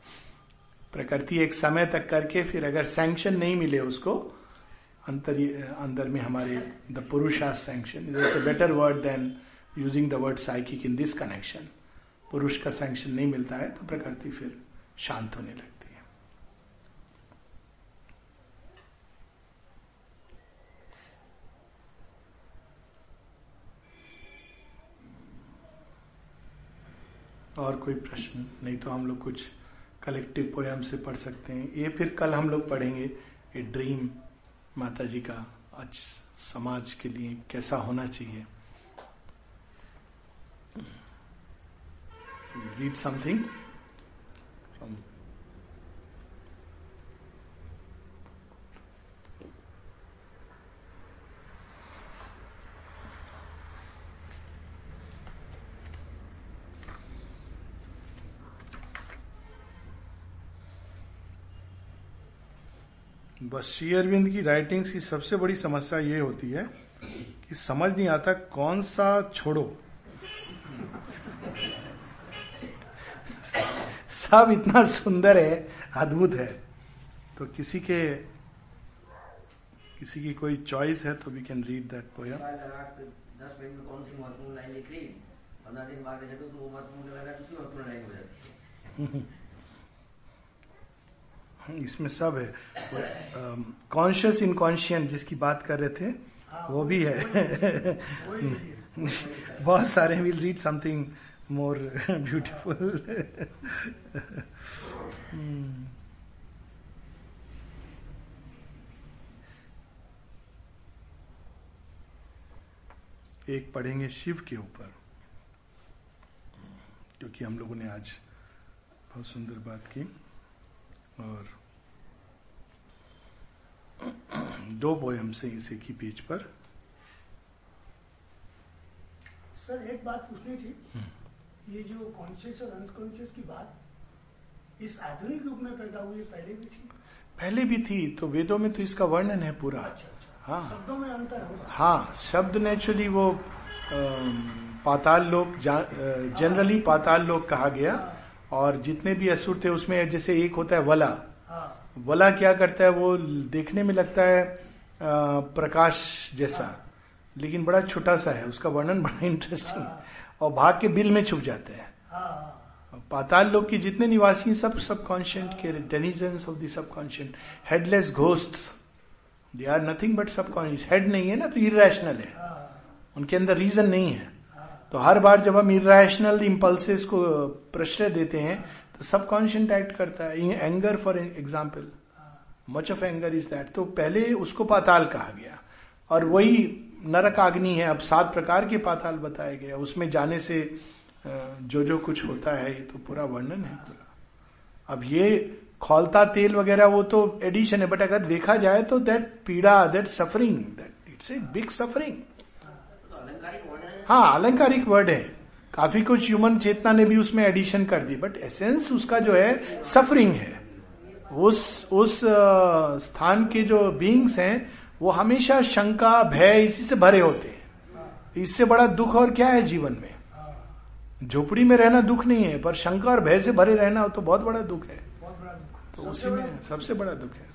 प्रकृति एक समय तक करके फिर अगर सैंक्शन नहीं मिले उसको, अंतर, अंदर में हमारे the Purusha sanction is a better word than using the word psychic in this connection पुरुष का सैंक्शन नहीं मिलता है तो प्रकृति फिर शांत होने लगती है और कोई प्रश्न, नहीं तो हम लोग कुछ कलेक्टिव पोयम से पढ़ सकते हैं। ये फिर कल हम लोग पढ़ेंगे ये ड्रीम माता जी का आज समाज के लिए कैसा होना चाहिए। रीड समथिंग फ्रॉम बस श्री अरविंद की राइटिंग्स की सबसे बड़ी समस्या ये होती है कि समझ नहीं आता कौन सा छोड़ो। सब इतना सुंदर है अद्भुत है। तो किसी के किसी की कोई चॉइस है तो we can read that poem दस मिनट में कौन सी महत्वपूर्ण लाइन लिख ली पंद्रह दिन बाद तो वो महत्वपूर्ण लगा दूसरी महत्वपूर्ण लाइन हो जाती है। इसमें सब है। कॉन्शियस इनकॉन्शियंट जिसकी बात कर रहे थे वो भी है। बहुत सारे will read something more beautiful एक पढ़ेंगे शिव के ऊपर क्योंकि हम लोगों ने आज बहुत सुंदर बात की और दो पोयम से इस एक ही पेज पर। सर एक बात पूछनी थी। ये जो कॉन्शियस और अनकॉन्शियस की बात इस आधुनिक युग में पैदा हुई पहले भी थी? पहले भी थी तो वेदों में तो इसका वर्णन है पूरा। अच्छा अच्छा। हाँ। शब्दों में अंतर होगा। हाँ शब्द नेचुरली वो पाताल लोक जनरली पाताल लोक कहा गया। और जितने भी असुर थे उसमें जैसे एक होता है वला। हाँ। वला क्या करता है, वो देखने में लगता है प्रकाश जैसा। लेकिन बड़ा छोटा सा है, उसका वर्णन बड़ा इंटरेस्टिंग है। और भाग के बिल में छुप जाते हैं। पाताल लोग के जितने निवासी सब सबकॉन्शियंट के denizens of the subconscient headless ghost they are nothing but subconscious head नहीं है ना तो इरेशनल है। उनके अंदर रीजन नहीं है। तो हर बार जब हम इरेशनल इम्पल्सेस को प्रश्रय देते हैं तो सबकॉन्शियंट एक्ट करता है। Anger for example much of anger is that तो पहले उसको पाताल कहा गया। और वही नरक अग्नि है। अब सात प्रकार के पाताल बताए गए। उसमें जाने से जो जो कुछ होता है, ये तो पूरा वर्णन है। अब ये खोलता तेल वगैरह, वो तो एडिशन है। बट अगर देखा जाए तो दैट पीड़ा that suffering that it's a big suffering हाँ अलंकारिक वर्ड है। काफ़ी कुछ ह्यूमन चेतना ने भी उसमें एडिशन कर दी बट एसेंस उसका जो है सफरिंग है। उस उस स्थान के जो बींग्स हैं वो हमेशा शंका भय इसी से भरे होते हैं। इससे बड़ा दुख और क्या है जीवन में? झोपड़ी में रहना दुख नहीं है पर शंका और भय से भरे रहना तो बहुत बड़ा दुख है। बहुत बड़ा दुख। तो उसी में सबसे बड़ा दुख है।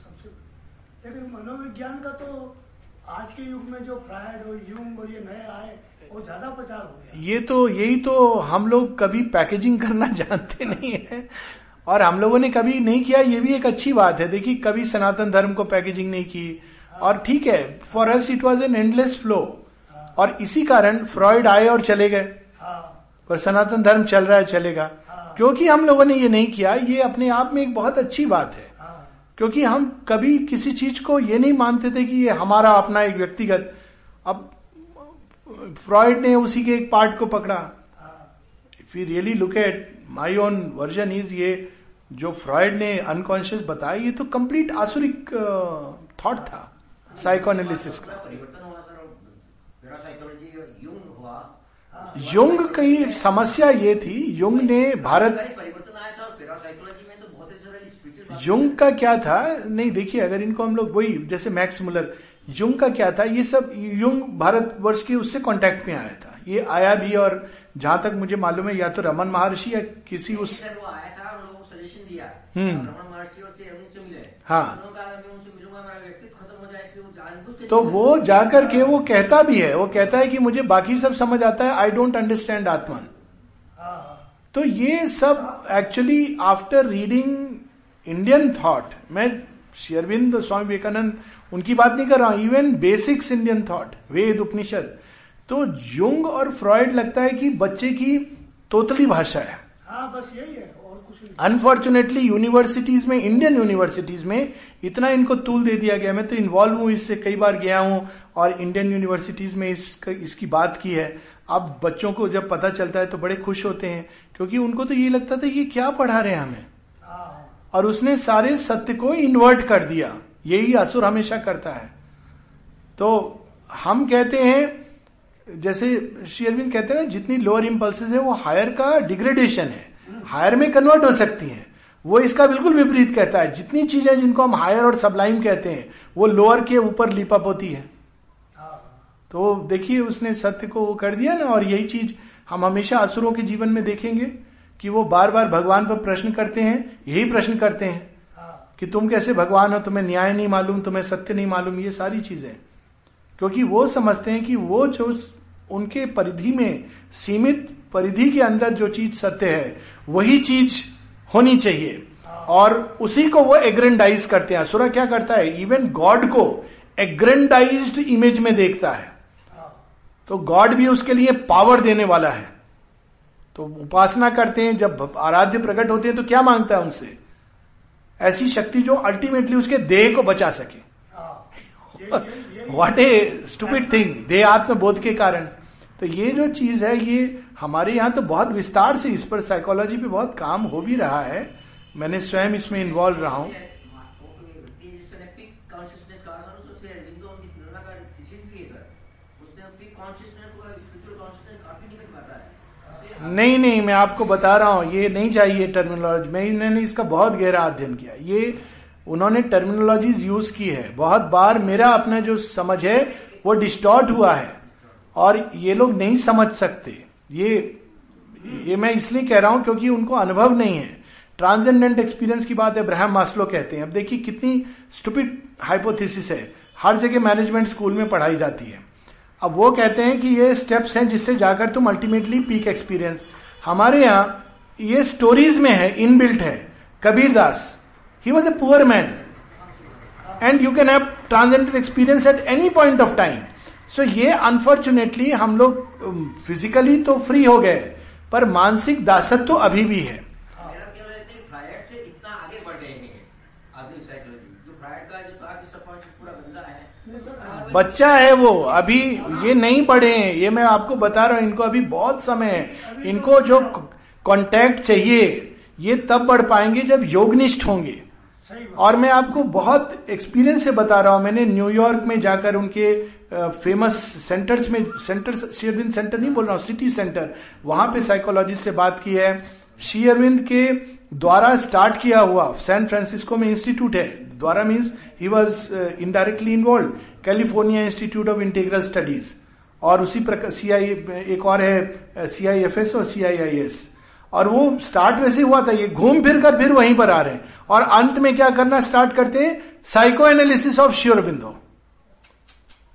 लेकिन मनोविज्ञान का तो आज के युग में जो फ्रायड और यूंग और ये नए आए वो ज़्यादा प्रचार हो गया। ये तो यही तो हम लोग कभी पैकेजिंग करना जानते नहीं है। और हम लोगों ने कभी नहीं किया ये भी एक अच्छी बात है। देखिए कभी सनातन धर्म को पैकेजिंग नहीं की। और ठीक है for us it was an endless flow और इसी कारण फ्रॉइड आए और चले गए। हाँ। पर सनातन धर्म चल रहा है चलेगा। हाँ। क्योंकि हम लोगों ने ये नहीं किया ये अपने आप में एक बहुत अच्छी बात हाँ। क्योंकि हम कभी किसी चीज़ को ये नहीं मानते थे कि ये हमारा अपना एक व्यक्तिगत अब फ्रॉइड ने उसी के एक पार्ट को पकड़ा। If you really look at my own version is ये जो फ्रॉइड ने अनकॉन्शियस बताया ये तो कंप्लीट आसुरिक थॉट था। साइकोएनालिसिस का। युंग की समस्या ये थी। युंग ने भारत अलंकारिक परिवर्तन आया था और पैरासाइकोलॉजी में तो बहुत ही सारा स्पिरिचुअल युंग का क्या था? नहीं देखिए अगर इनको हम लोग वही जैसे मैक्स मुलर युंग का क्या था? ये सब युंग भारत वर्ष के उससे कांटेक्ट में आया था। ये आया भी और जहाँ तक मुझे मालूम है या तो रमन महर्षि या किसी उस वो आया था उन लोगों को सजेशन दिया। हम्म। हाँ। हो। तो वो जाकर के वो कहता भी है वो कहता है कि मुझे बाकी सब समझ आता है आई डोंट अंडरस्टैंड आत्मन। हाँ हाँ। तो ये सब actually after reading Indian thought मैं शेरविंद स्वामी विवेकानंद उनकी बात नहीं कर रहा हूँ even basics Indian thought Veda Upanishad. तो युंग और फ्रॉइड लगता है कि बच्चे की तोतली भाषा है। हाँ बस यही है और कुछ नहीं। अनफॉर्चुनेटली यूनिवर्सिटीज में इंडियन यूनिवर्सिटीज में इतना इनको तूल दे दिया गया मैं तो इन्वॉल्व हूँ इससे कई बार गया हूँ और इंडियन यूनिवर्सिटीज में इस, इसकी बात की है। अब बच्चों को जब पता चलता है तो बड़े खुश होते हैं क्योंकि उनको तो ये लगता था ये क्या पढ़ा रहे हैं हमें। और उसने सारे सत्य को इन्वर्ट कर दिया। यही असुर हमेशा करता है। तो हम कहते हैं, जैसे श्री अरविंद कहते हैं ना, जितनी लोअर इंपल्सेस है, वो हायर का डिग्रेडेशन है। हायर में कन्वर्ट हो सकती है। वो इसका बिल्कुल विपरीत कहता है। जितनी चीज़ें जिनको हम हायर और सबलाइम कहते हैं, वो लोअर के ऊपर लिपअप होती हाँ। तो देखिए, उसने सत्य को वो कर दिया ना, और यही चीज़ हम हमेशा असुरों के जीवन में देखेंगे। कि वो बार बार भगवान पर प्रश्न करते हैं यही प्रश्न करते हैं हाँ। कि तुम कैसे भगवान हो तुम्हें न्याय नहीं मालूम तुम्हें सत्य नहीं मालूम ये सारी चीज़ें। क्योंकि वो समझते हैं कि वो जो उनके परिधि में सीमित परिधि के अंदर जो चीज़ सत्य है वही चीज़ होनी चाहिए। और उसी को वो एग्रेंडाइज करते हैं। असुरा क्या करता है? इवन गॉड को एग्रेंडाइज्ड इमेज में देखता है। हाँ। तो गॉड भी उसके लिए पावर देने वाला है। तो उपासना करते हैं, जब आराध्य प्रकट होते हैं तो क्या माँगता है उनसे? ऐसी शक्ति जो अल्टीमेटली उसके देह को बचा सके। व्हाट ए स्टूपिड थिंग देह आत्मबोध के कारण। तो ये जो चीज़ है, ये हमारे यहाँ तो बहुत विस्तार से इस पर साइकोलॉजी पे बहुत काम हो भी रहा है। मैंने स्वयं इसमें इन्वॉल्व रहा हूँ जिसने पिक कॉन्शियसनेस कहा था ना तो श्री अरविंदो उनकी प्रेरणा का थीसिस भी है सर उसने पिक कॉन्शियसनेस को स्पिरिचुअल कॉन्शियसनेस काफ़ी निकट पाता है इसलिए नहीं नहीं, मैं आपको बता रहा हूँ, ये नहीं चाहिए टर्मिनोलॉजी मैंने इसका बहुत गहरा अध्ययन किया। ये उन्होंने टर्मिनोलॉजीज यूज़ की है। बहुत बार मेरा अपना जो समझ है, वो डिस्टॉर्ट हुआ है। और ये लोग नहीं समझ सकते। ये ये मैं इसलिए कह रहा हूँ क्योंकि उनको अनुभव नहीं है। ट्रांसजेंडेंट एक्सपीरियंस की बात अब्राहम मास्लो कहते हैं। अब देखिए, कितनी स्टूपिड हाइपोथेसिस है। हर जगह मैनेजमेंट स्कूल में पढ़ाई जाती है। अब वो कहते हैं कि ये स्टेप्स हैं जिससे जाकर तुम अल्टीमेटली पीक एक्सपीरियंस हमारे यहाँ ये स्टोरीज में है इनबिल्ट है। Kabir Das he was a poor man and you can have transgender experience at any point of time so ये अनफॉर्चुनेटली हम लोग फिजिकली तो फ्री हो गए, पर मानसिक दासत्व तो अभी भी है मेरा केवल रहता है कि फ्रायड से इतना आगे बढ़ गए हैं आधुनिक साइकोलॉजी जो फ्रायड का जो था कि सबकॉन्शियस पूरा गंदा है नहीं सर बच्चा है वो, अभी ये नहीं पढ़े हैं, ये मैं आपको बता रहा हूँ, इनको अभी बहुत समय है। इनको जो कांटेक्ट चाहिए, ये तब बढ़ पाएँगे जब योगनिष्ठ होंगे। और मैं आपको बहुत एक्सपीरियंस से बता रहा हूँ, मैंने न्यूयॉर्क में जाकर उनके फ़ेमस सेंटर्स में सेंटर सेंटर नहीं बोल रहा हूँ सिटी सेंटर वहाँ पे साइकोलॉजिस्ट से बात की है। श्री अरविंद के द्वारा स्टार्ट किया हुआ सैन फ्रांसिस्को में इंस्टीट्यूट है। द्वारा means he was indirectly involve California institute of integral studies और उसी प्रकार सी आई एक और है सी आई एफ़ एस और सी आई आई एस और वो स्टार्ट वैसे हुआ था, ये घूम फिर कर फिर वहीं पर आ रहे हैं। और अंत में क्या करना स्टार्ट करते हैं? Psychoanalysis of Sri Aurobindo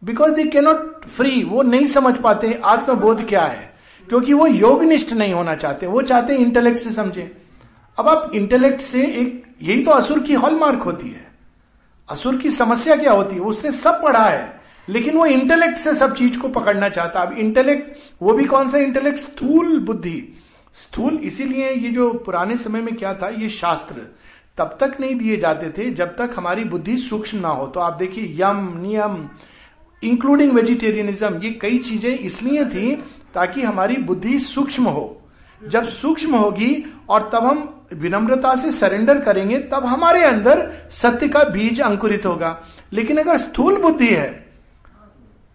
because they cannot free वो नहीं समझ पाते, आत्मबोध क्या है? क्योंकि वो योगनिष्ठ नहीं होना चाहते, वो चाहते इंटेलेक्ट से समझे। अब आप इंटेलेक्ट से एक, यही तो असुर की हॉलमार्क होती है। असुर की समस्या क्या होती है? उसने सब पढ़ा है, लेकिन वो इंटेलेक्ट से सब चीज़ को पकड़ना चाहता अब इंटेलेक्ट वो भी कौन सा इंटेलेक्ट स्थूल बुद्धि। स्थूल इसीलिए ये जो पुराने समय में क्या था? ये शास्त्र। तब तक नहीं दिए जाते थे, जब तक हमारी बुद्धि सूक्ष्म ना हो। तो आप देखिए, यम, नियम इंक्लूडिंग वेजिटेरियनिज्म ये कई चीज़ें इसलिए थी ताकि हमारी बुद्धि सूक्ष्म हो। जब सूक्ष्म होगी और तब हम विनम्रता से सरेंडर करेंगे, तब हमारे अंदर सत्य का बीज अंकुरित होगा। लेकिन अगर स्थूल बुद्धि है,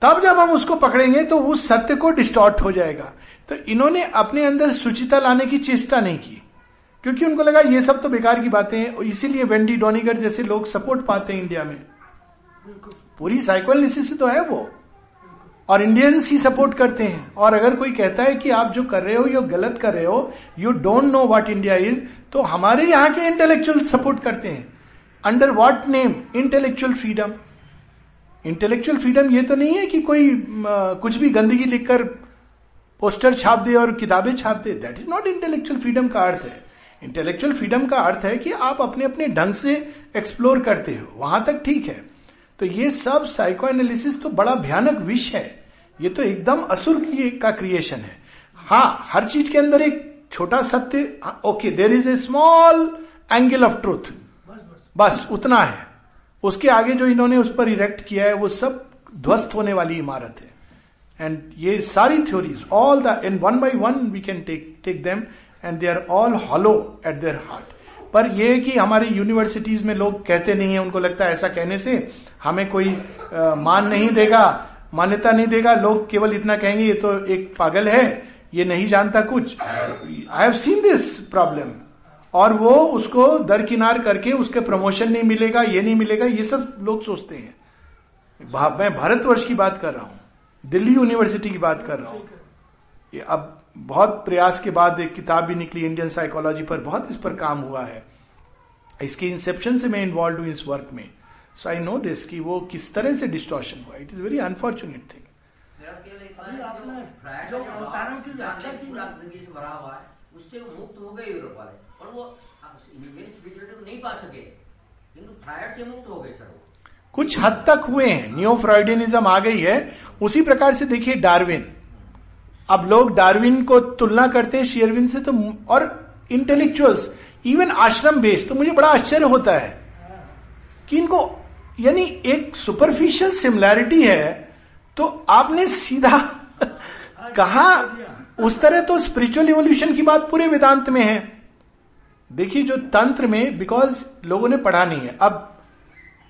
तब जब हम उसको पकड़ेंगे तो उस सत्य को डिस्टॉर्ट हो जाएगा। तो इन्होंने अपने अंदर सुचिता लाने की चेष्टा नहीं की। क्योंकि उनको लगा ये सब तो बेकार की बातें हैं, और इसीलिए वेंडी डोनीगर जैसे लोग सपोर्ट पाते हैं इंडिया में। पूरी साइकोलिस तो है वो। और इंडियंस ही सपोर्ट करते हैं। और अगर कोई कहता है कि आप जो कर रहे हो ये गलत कर रहे हो you don't know what India is तो हमारे यहाँ के इंटेलेक्चुअल सपोर्ट करते हैं। Under what name intellectual freedom intellectual freedom ये तो नहीं है कि कोई म, कुछ भी गंदगी लिखकर पोस्टर छाप दे और किताबें छाप दे। That is not intellectual freedom का अर्थ है। इंटेलेक्चुअल फ्रीडम का अर्थ है कि आप अपने अपने ढंग से एक्सप्लोर करते हो। वहाँ तक ठीक है। तो ये सब साइको एनालिसिस तो बड़ा भयानक विष है। ये तो एकदम असुर की का क्रिएशन है। हाँ हर चीज़ के अंदर एक छोटा सत्य okay there is a small angle of truth बस, उतना है। उसके आगे जो इन्होंने उस पर इरेक्ट किया है, वो सब ध्वस्त होने वाली इमारत है। एंड ये सारी theories all the in one by one we can take take them and they are all hollow at their heart पर यह कि हमारी यूनिवर्सिटीज में लोग कहते नहीं है उनको लगता है ऐसा कहने से हमें कोई आ, मान नहीं देगा मान्यता नहीं देगा। लोग केवल इतना कहेंगे ये तो एक पागल है ये नहीं जानता कुछ। I have seen this problem और वो उसको दरकिनार करके उसके प्रमोशन नहीं मिलेगा ये नहीं मिलेगा ये सब लोग सोचते हैं। मैं भारतवर्ष की बात कर रहा हूँ दिल्ली यूनिवर्सिटी की बात कर रहा हूँ। ये अब बहुत प्रयास के बाद एक किताब भी निकली इंडियन साइकोलॉजी पर बहुत इस पर काम हुआ है। इसके इंसेप्शन से मैं इन्वॉल्व हूँ इस वर्क में। सो आई नो दिस कि वो किस तरह से डिस्टॉर्शन हुआ। It is very unfortunate thing उससे मुक्त हो गए यूरोप वाले। और वो नहीं पा सके। किंतु फ्रायड से मुक्त हो गए सर वो। कुछ हद तक हुए हैं। न्यू फ्राइडियनिज्म आ गई है। उसी प्रकार से देखिए डार्विन अब लोग डार्विन को तुलना करते हैं शेयरविन से तो और इंटेलेक्चुअल्स इवन आश्रम बेस्ड तो मुझे बड़ा आश्चर्य होता है कि इनको, यानी एक सुपरफिशियल सिमिलैरिटी है तो आपने सीधा कहा, उस तरह तो स्पिरिचुअल इवोल्यूशन की बात पूरे वेदांत में है। देखिए जो तंत्र में बिकॉज़ लोगों ने पढ़ा नहीं है। अब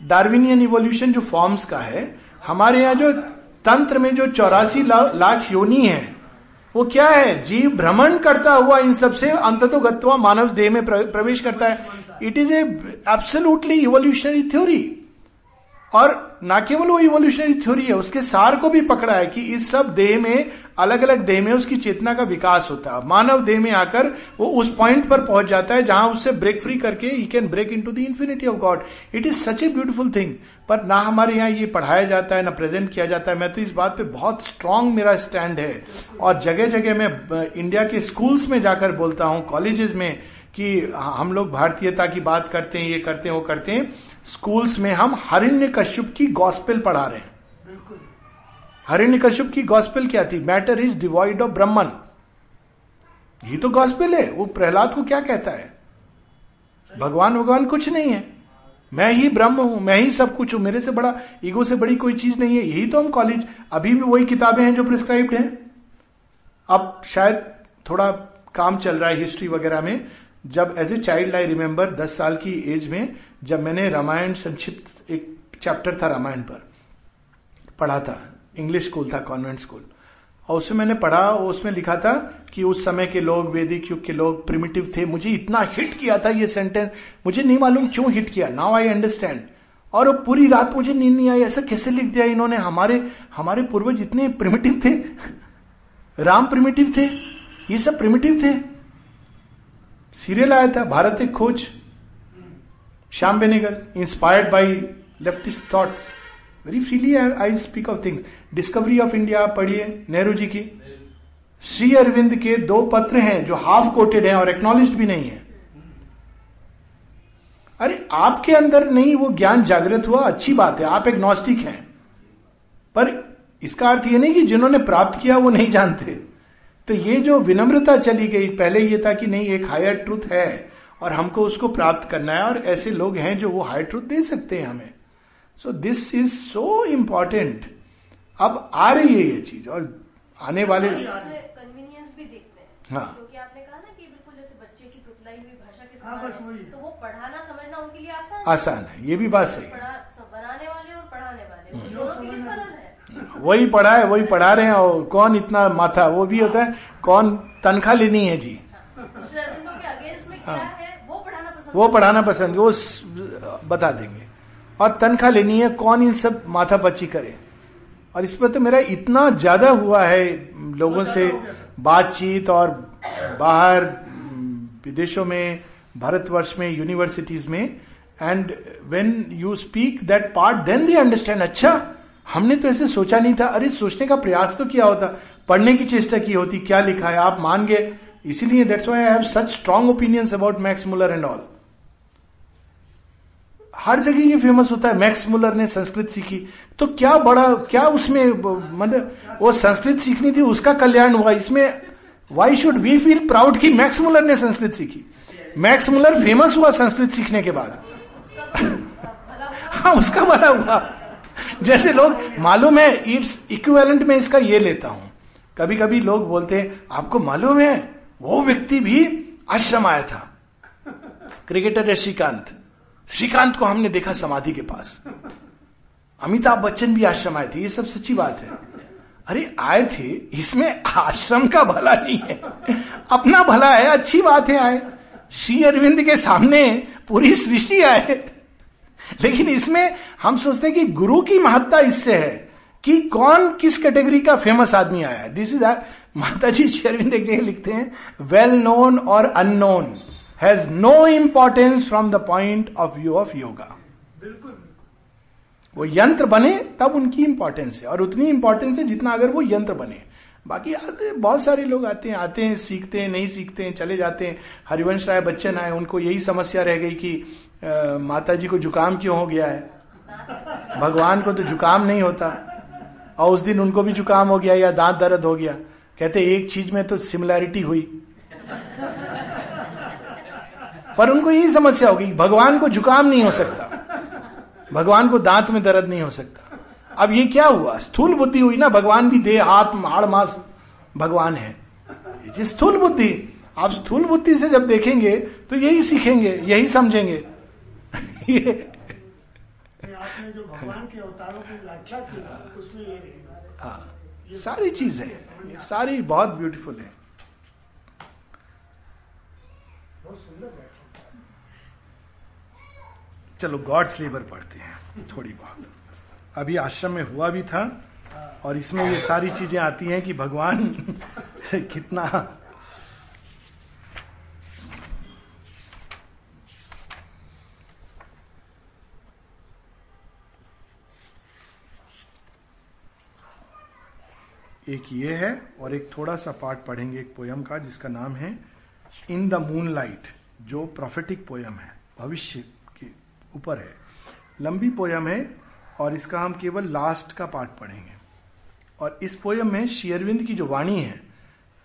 डार्विनियन इवोल्यूशन जो फॉर्म्स का है, हमारे यहाँ जो तंत्र में जो चौरासी लाख योनी है वो क्या है? जीव भ्रमण करता हुआ इन सबसे अंततोगत्वा मानव देह में प्रवेश करता है। It is a absolutely evolutionary theory और ना केवल वो इवोल्यूशनरी थ्योरी है, उसके सार को भी पकड़ा है कि इस सब देह में अलग अलग देह में उसकी चेतना का विकास होता है। मानव देह में आकर वो उस पॉइंट पर पहुँच जाता है जहाँ उससे ब्रेक फ्री करके ही can break into the infinity of God it is such a beautiful thing पर ना हमारे यहाँ ये पढ़ाया जाता है, ना प्रेजेंट किया जाता है। मैं तो इस बात पे बहुत स्ट्रांग मेरा स्टैंड है। और जगह जगह मैं इंडिया के स्कूल्स में जाकर बोलता हूँ कॉलेजेस में कि हम लोग भारतीयता की बात करते हैं ये करते हैं वो करते हैं। स्कूल्स में हम हरिण्य कश्यप की गॉस्पेल पढ़ा रहे हैं। बिल्कुल। हरिण्य कश्यप की गॉस्पेल क्या थी? Matter is devoid of Brahman ये तो गॉस्पेल है। वो प्रहलाद को क्या कहता है? भगवान भगवान कुछ नहीं है। मैं ही ब्रह्म हूँ मैं ही सब कुछ हूँ। मेरे से बड़ा ईगो से बड़ी कोई चीज़ नहीं है। यही तो हम कॉलेज अभी भी वही किताबें हैं जो प्रिस्क्राइब्ड हैं। अब शायद थोड़ा काम चल रहा है हिस्ट्री वगैरह में। जब as a child I remember दस साल की एज में जब मैंने रामायण संक्षिप्त एक चैप्टर था रामायण पर। पढ़ा था। इंग्लिश स्कूल था कॉन्वेंट स्कूल और उसमें मैंने पढ़ा और उसमें लिखा था कि उस समय के लोग, वैदिक युग के लोग प्रिमिटिव थे। मुझे इतना हिट किया था ये सेंटेंस मुझे नहीं मालूम क्यों हिट किया। नाउ आई अंडरस्टैंड और वो पूरी रात मुझे नींद नहीं आई। ऐसा कैसे लिख दिया इन्होंने? हमारे हमारे पूर्वज इतने प्रिमिटिव थे। राम प्रिमिटिव थे। ये सब प्रिमिटिव थे। सीरियल आया था, Bharat Ek Khoj. Shyam Benegal inspired by leftist thoughts very freely I speak of things discovery of India पढ़िए नेहरू जी की। श्री अरविंद के दो पत्र हैं जो हाफ़ कोटेड हैं और एक्नॉलेज भी नहीं है। अरे, आपके अंदर नहीं, वो ज्ञान जागृत हुआ, अच्छी बात है, आप एग्नोस्टिक हैं। पर इसका अर्थ ये नहीं कि जिन्होंने प्राप्त किया वो नहीं जानते। तो ये जो विनम्रता चली गई पहले ये था कि नहीं एक हायर ट्रूथ है और हमको उसको प्राप्त करना है और ऐसे लोग हैं जो वो हायर ट्रूथ दे सकते हैं हमें so this is so important अब आ रही है ये चीज़ और आने वाले कन्वीनियंस भी देखते हैं हाँ। क्योंकि आपने कहा ना कि बिल्कुल जैसे बच्चे की तुतलाई हुई भाषा के हाँ। तो वो पढ़ाना समझना उनके लिए आसान है। आसान है ये भी बात सही बनाने वाले और पढ़ाने वाले हम्म। दोनों के लिए सरल है वही पढ़ा है, वही पढ़ा रहे हैं, और कौन इतना माथा, वो भी होता है, कौन तनख्वाह लेनी है जी। हाँ। वो पढ़ाना पसंद, वो बता देंगे। और तनख्वाह लेनी है, कौन इन सब माथा पच्ची करे? और इस पर तो मेरा इतना ज़्यादा हुआ है, लोगों से बातचीत और बाहर, विदेशों में, भारतवर्ष में यूनिवर्सिटीज में and when you speak that part then they understand अच्छा हमने तो ऐसे सोचा नहीं था। अरे, सोचने का प्रयास तो किया होता। पढ़ने की चेष्टा की होती। क्या लिखा है? आप मान गए इसीलिए that's why I have such strong opinions about Max Muller and all हर जगह ये फ़ेमस होता है। मैक्स मुलर ने संस्कृत सीखी। तो क्या बड़ा, क्या उसमें मतलब वो संस्कृत सीखनी थी, उसका कल्याण हुआ। इसमें why should we feel proud कि मैक्स मुलर ने संस्कृत सीखी? मैक्स मुलर फ़ेमस हुआ संस्कृत सीखने के बाद। हाँ उसका भला हुआ। जैसे लोग, मालूम है इट्स इक्विवेलेंट में इसका ये लेता हूँ। कभी कभी लोग बोलते हैं, आपको मालूम है, वो व्यक्ति भी आश्रम आया था। क्रिकेटर है श्रीकांत। श्रीकांत को हमने देखा समाधि के पास। अमिताभ बच्चन भी आश्रम आए थे, ये सब सच्ची बात है। अरे, आए थे, इसमें आश्रम का भला नहीं है। अपना भला है, अच्छी बात है, आए। श्री अरविंद के सामने पूरी सृष्टि आए। लेकिन इसमें हम सोचते हैं कि गुरु की महत्ता इससे है कि कौन किस कैटेगरी का फ़ेमस आदमी आया दिस इज़ माता जी श्री अरविंद एक जगह लिखते हैं वेल नोन और unknown has no importance from the point of view of yoga बिल्कुल। वो यंत्र बने तब उनकी इंपॉर्टेंस है। और उतनी इंपॉर्टेंस है जितना अगर वो यंत्र बने। बाकी आते, बहुत सारे लोग आते हैं आते हैं, सीखते हैं, नहीं सीखते हैं, चले जाते हैं। हरिवंश राय बच्चन आए, उनको यही समस्या रह गई कि माता जी को जुकाम क्यों हो गया है? भगवान को तो जुकाम नहीं होता। और उस दिन उनको भी जुकाम हो गया या दांत दर्द हो गया। कहते, एक चीज़ में तो सिमिलैरिटी हुई। पर उनको यही समस्या होगी भगवान को जुकाम नहीं हो सकता। भगवान को दांत में दर्द नहीं हो सकता। अब ये क्या हुआ? स्थूल बुद्धि हुई ना भगवान भी देह हाथ हाड़ मास भगवान है। ये जी स्थूल बुद्धि। आप स्थूल बुद्धि से जब देखेंगे तो यही सीखेंगे यही समझेंगे। ये आपने जो भगवान के अवतारों की व्याख्या की उसमें ये हाँ सारी चीज़ है। सारी बहुत ब्यूटीफुल है। चलो गॉड्स लेबर पढ़ते हैं थोड़ी बहुत। अभी आश्रम में हुआ भी था और इसमें ये सारी चीज़ें आती हैं कि भगवान कितना एक ये है और एक थोड़ा सा पार्ट पढ़ेंगे एक पोयम का, जिसका नाम है इन द मून लाइट जो प्रोफेटिक पोयम है, भविष्य के ऊपर है। लंबी पोयम है और इसका हम केवल लास्ट का पार्ट पढ़ेंगे। और इस पोयम में शेयरविंद की जो वाणी है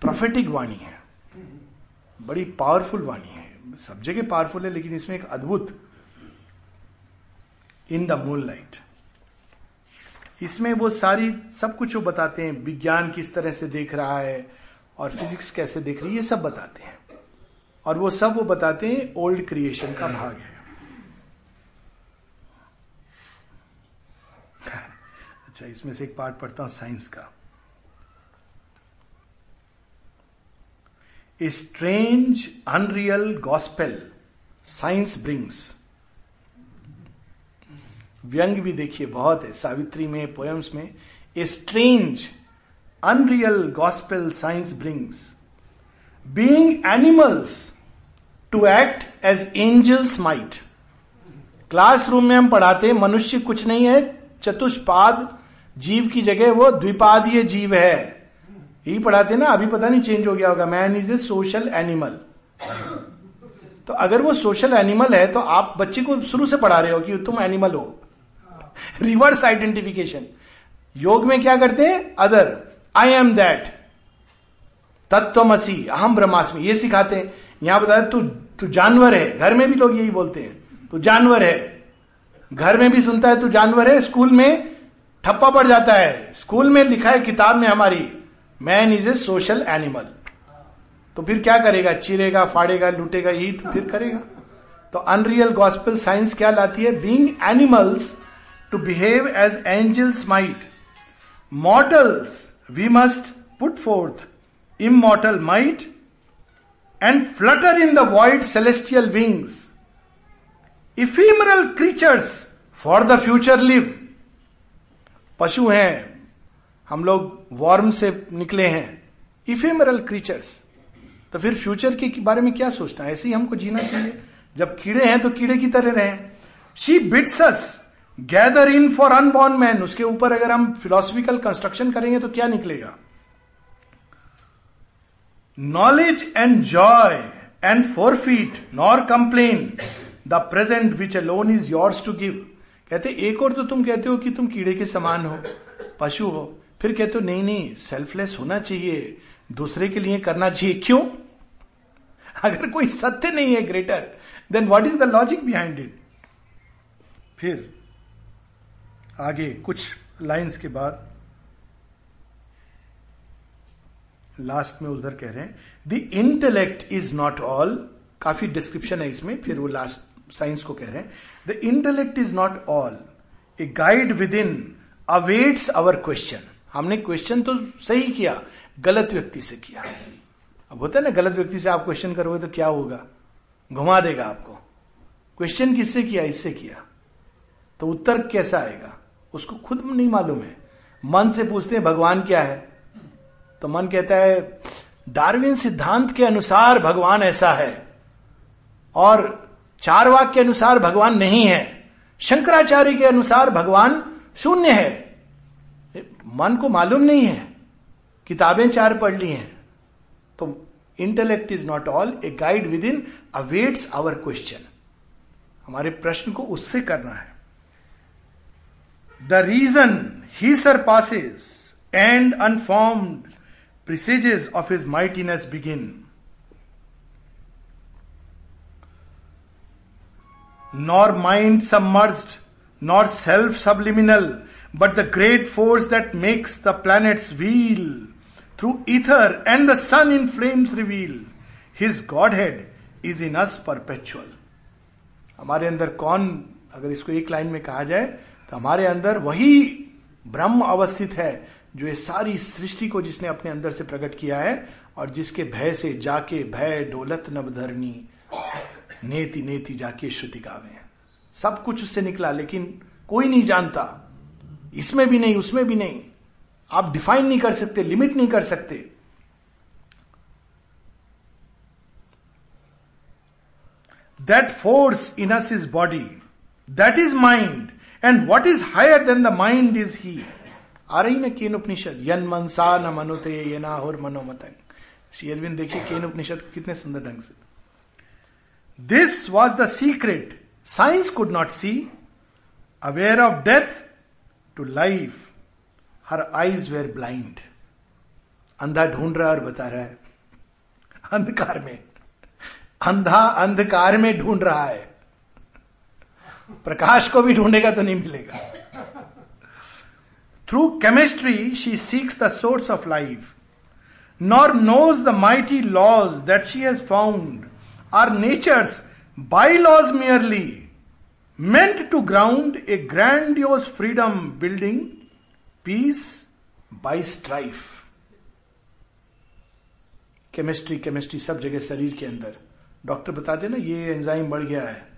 प्रोफेटिक वाणी है, बड़ी पावरफुल वाणी है। सब जगह पावरफुल है, लेकिन इसमें एक अद्भुत इन द मून लाइट इसमें वो सारी, सब कुछ वो बताते हैं, विज्ञान किस तरह से देख रहा है और फिजिक्स कैसे देख रही है सब बताते हैं। और वो सब वो बताते हैं ओल्ड क्रिएशन का भाग है। अच्छा इसमें से एक पार्ट पढ़ता हूँ, साइंस का। A strange unreal gospel science brings व्यंग भी देखिए, बहुत है। सावित्री में पोएम्स में a strange unreal gospel science brings being animals to act as angels might classroom में हम पढ़ाते मनुष्य कुछ नहीं है, चतुष्पाद जीव की जगह वो द्विपादीय जीव है। यही पढ़ाते ना, अभी पता नहीं चेंज हो गया होगा। Man is a social animal तो अगर वो सोशल एनिमल है तो आप बच्चे को शुरू से पढ़ा रहे हो कि तुम एनिमल हो। रिवर्स आइडेंटिफिकेशन योग में क्या करते हैं? अदर आई एम दैट तत्वमसी. अहम ब्रह्मास्मि. ये सिखाते हैं। यहाँ बताया, तू तू जानवर है। घर में भी लोग यही बोलते हैं। तू जानवर है। घर में भी सुनता है, तू जानवर है। स्कूल में ठप्पा पड़ जाता है। स्कूल में लिखा है किताब में हमारी man is a social animal तो फिर क्या करेगा? चीरेगा, फाड़ेगा, लूटेगा, यही तो फिर करेगा। तो अनरियल गॉस्पेल साइंस क्या लाती है? Being animals to behave as angels might mortals we must put forth immortal might and flutter in the void celestial wings ephemeral creatures for the future live. पशु हैं, हम लोग वॉर्म से निकले हैं इफेमरल क्रीचर्स तो फिर फ्यूचर के बारे में क्या सोचना है? ऐसे ही हमको जीना चाहिए। जब कीड़े हैं तो कीड़े की तरह रहें। She bids us gather in for unborn man उसके ऊपर अगर हम फिलोसफिकल कंस्ट्रक्शन करेंगे तो क्या निकलेगा? Knowledge and joy and forfeit forfeit complain the present which which lone is yours to give कहते, एक और तो तुम कहते हो कि तुम कीड़े के समान हो, पशु हो। फिर कहते हो, नहीं नहीं सेल्फलेस होना चाहिए। दूसरे के लिए करना चाहिए। क्यों? अगर कोई सत्य नहीं है greater than what is the logic behind it फिर आगे कुछ लाइंस के बाद लास्ट में उधर कह रहे हैं the intellect is not all काफ़ी डिस्क्रिप्शन है इसमें, फिर वो लास्ट साइंस को कह रहे हैं the intellect is not all a guide within awaits our question हमने क्वेश्चन तो सही किया, गलत व्यक्ति से किया। अब होता है ना, गलत व्यक्ति से आप क्वेश्चन करोगे तो क्या होगा? घुमा देगा आपको। क्वेश्चन किससे किया? इससे किया। तो उत्तर कैसा आएगा? उसको खुद नहीं मालूम है। मन से पूछते हैं, भगवान क्या है? तो मन कहता है, डार्विन सिद्धांत के अनुसार भगवान ऐसा है। और चार वाक के अनुसार भगवान नहीं है। शंकराचार्य के अनुसार भगवान शून्य है। मन को मालूम नहीं है। किताबें चार पढ़ ली हैं। तो intellect is not all a guide within awaits our question हमारे प्रश्न को उससे करना है। The reason he surpasses and unformed presages of his mightiness begin. Nor mind submerged, nor self subliminal, but the great force that makes the planets wheel through ether and the sun in flames reveal. His Godhead is in us perpetual. हमारे अंदर कौन अगर इसको एक लाइन में कहा जाए तो हमारे अंदर वही ब्रह्म अवस्थित है जो ये सारी सृष्टि को जिसने अपने अंदर से प्रकट किया है और जिसके भय से जाके भय डोलत नवधरनी नेति नेति जाके श्रुति गावे सब कुछ उससे निकला, लेकिन कोई नहीं जानता। इसमें भी नहीं, उसमें भी नहीं। आप डिफाइन नहीं कर सकते, लिमिट नहीं कर सकते। That force in us is body that is mind and what is higher than the mind is he आ रही ना केन उपनिषद? यन मनसा न मनुते ये ना और मनोमतंग श्री अरविंद, देखिए केन उपनिषद कितने सुंदर ढंग से। This was the secret science could not see aware of death to life her eyes were blind अंधा ढूंढ रहा और बता रहा है अंधकार में अंधा अंधकार में ढूंढ रहा है प्रकाश को भी ढूंढेगा तो नहीं मिलेगा Through chemistry, she seeks the source of life, nor knows the mighty laws that she has found. Are nature's bylaws merely, meant to ground a grandiose freedom building peace by strife. Chemistry chemistry सब जगह शरीर के अंदर। डॉक्टर बताते ना ये एंजाइम बढ़ गया है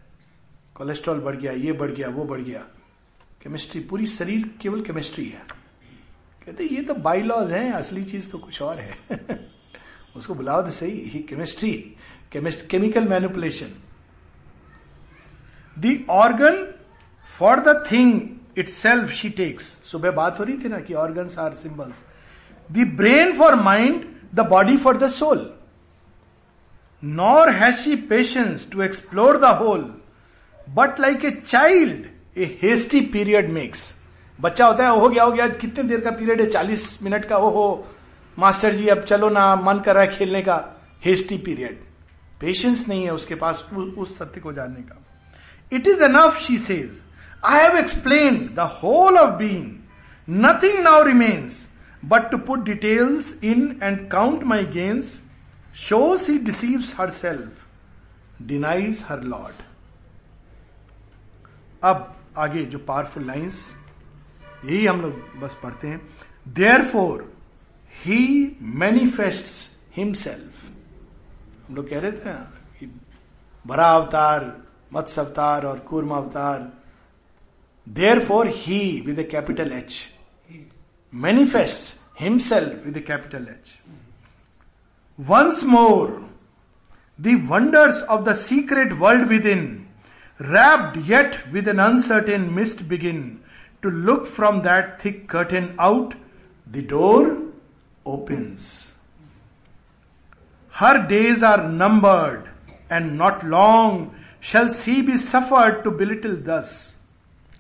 कोलेस्ट्रॉल बढ़ गया ये बढ़ गया वो बढ़ गया। केमिस्ट्री पूरी शरीर केवल केमिस्ट्री है। कहते ये तो बाइलॉज हैं असली चीज़ तो कुछ और है। उसको बुलाओ तो सही ही chemistry chemist chemical manipulation the organ for the thing itself she takes सुबह बात हो रही थी ना कि organ are symbols the brain for mind the body for the soul nor has she patience to explore the whole but like a child a hasty period makes बच्चा होता है, हो गया हो गया, कितने देर का पीरियड है? चालीस मिनट का हो मास्टर जी, अब चलो ना, मन कर रहा है खेलने का। हेस्टी पीरियड पेशेंस नहीं है उसके पास उ, उस सत्य को जानने का। It is enough she says I have explain the whole of being nothing now remains but to put details in and count my gains shows he deceives herself denies her Lord अब आगे जो पावरफुल लाइन्स यही हम लोग बस पढ़ते हैं। Therefore he manifest himself हम लोग कह रहे थे ना कि बड़ा अवतार मत्स्य अवतार और कूर्म अवतार therefore he with a capital H manifest himself with a capital H once more the wonders of the secret world within wrapped yet with an uncertain mist begin to look from that thick curtain out, the door opens. Her days are numbered and not long shall she be suffered to belittle thus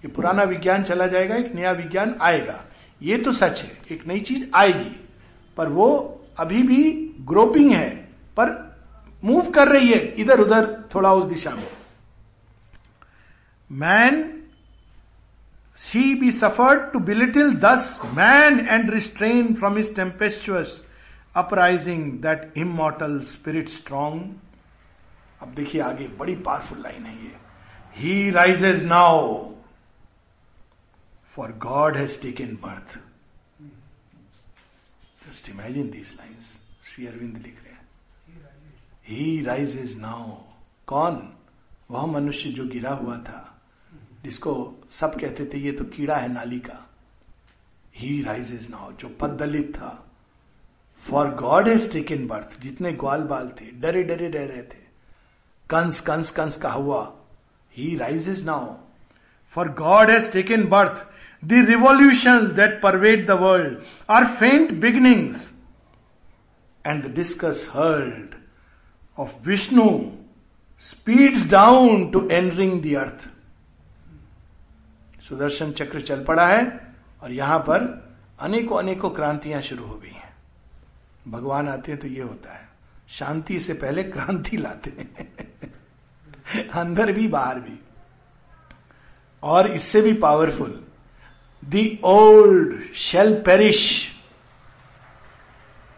ये पुराना विज्ञान चला जाएगा, एक नया विज्ञान आएगा। ये तो सच है, एक नई चीज़ आएगी। पर वो अभी भी ग्रोपिंग है, पर मूव कर रही है इधर उधर थोड़ा उस दिशा में। Man she be suffered to belittle thus man and restrain from his tempestuous uprising that immortal spirit strong अब देखिए आगे, बड़ी पावरफुल लाइन है ये। He rises now for God has taken birth just imagine these lines Sri Aurobindo लिख रहे हैं। ही राइजेज नाउ कौन? वह मनुष्य जो गिरा हुआ था, जिसको सब कहते थे, ये तो कीड़ा है नाली का. ही राइजेज नाउ जो पद दलित था। For God has taken birth जितने ग्वाल बाल थे, डरे डरे रह रहे थे। कंस कंस कंस का हुआ। He rise is now for God has taken birth the revolution that pervade the world are faint beginnings and the discus hurled of Vishnu speeds down to entering the earth Sudarshan chakra चल पड़ा है और यहाँ पर अनेकों अनेकों क्रांतियाँ शुरू हो गई हैं भगवान आते हैं तो ये होता है। शांति से पहले क्रांति लाते हैं। अंदर भी, बाहर भी। और इससे भी powerful the old shell perish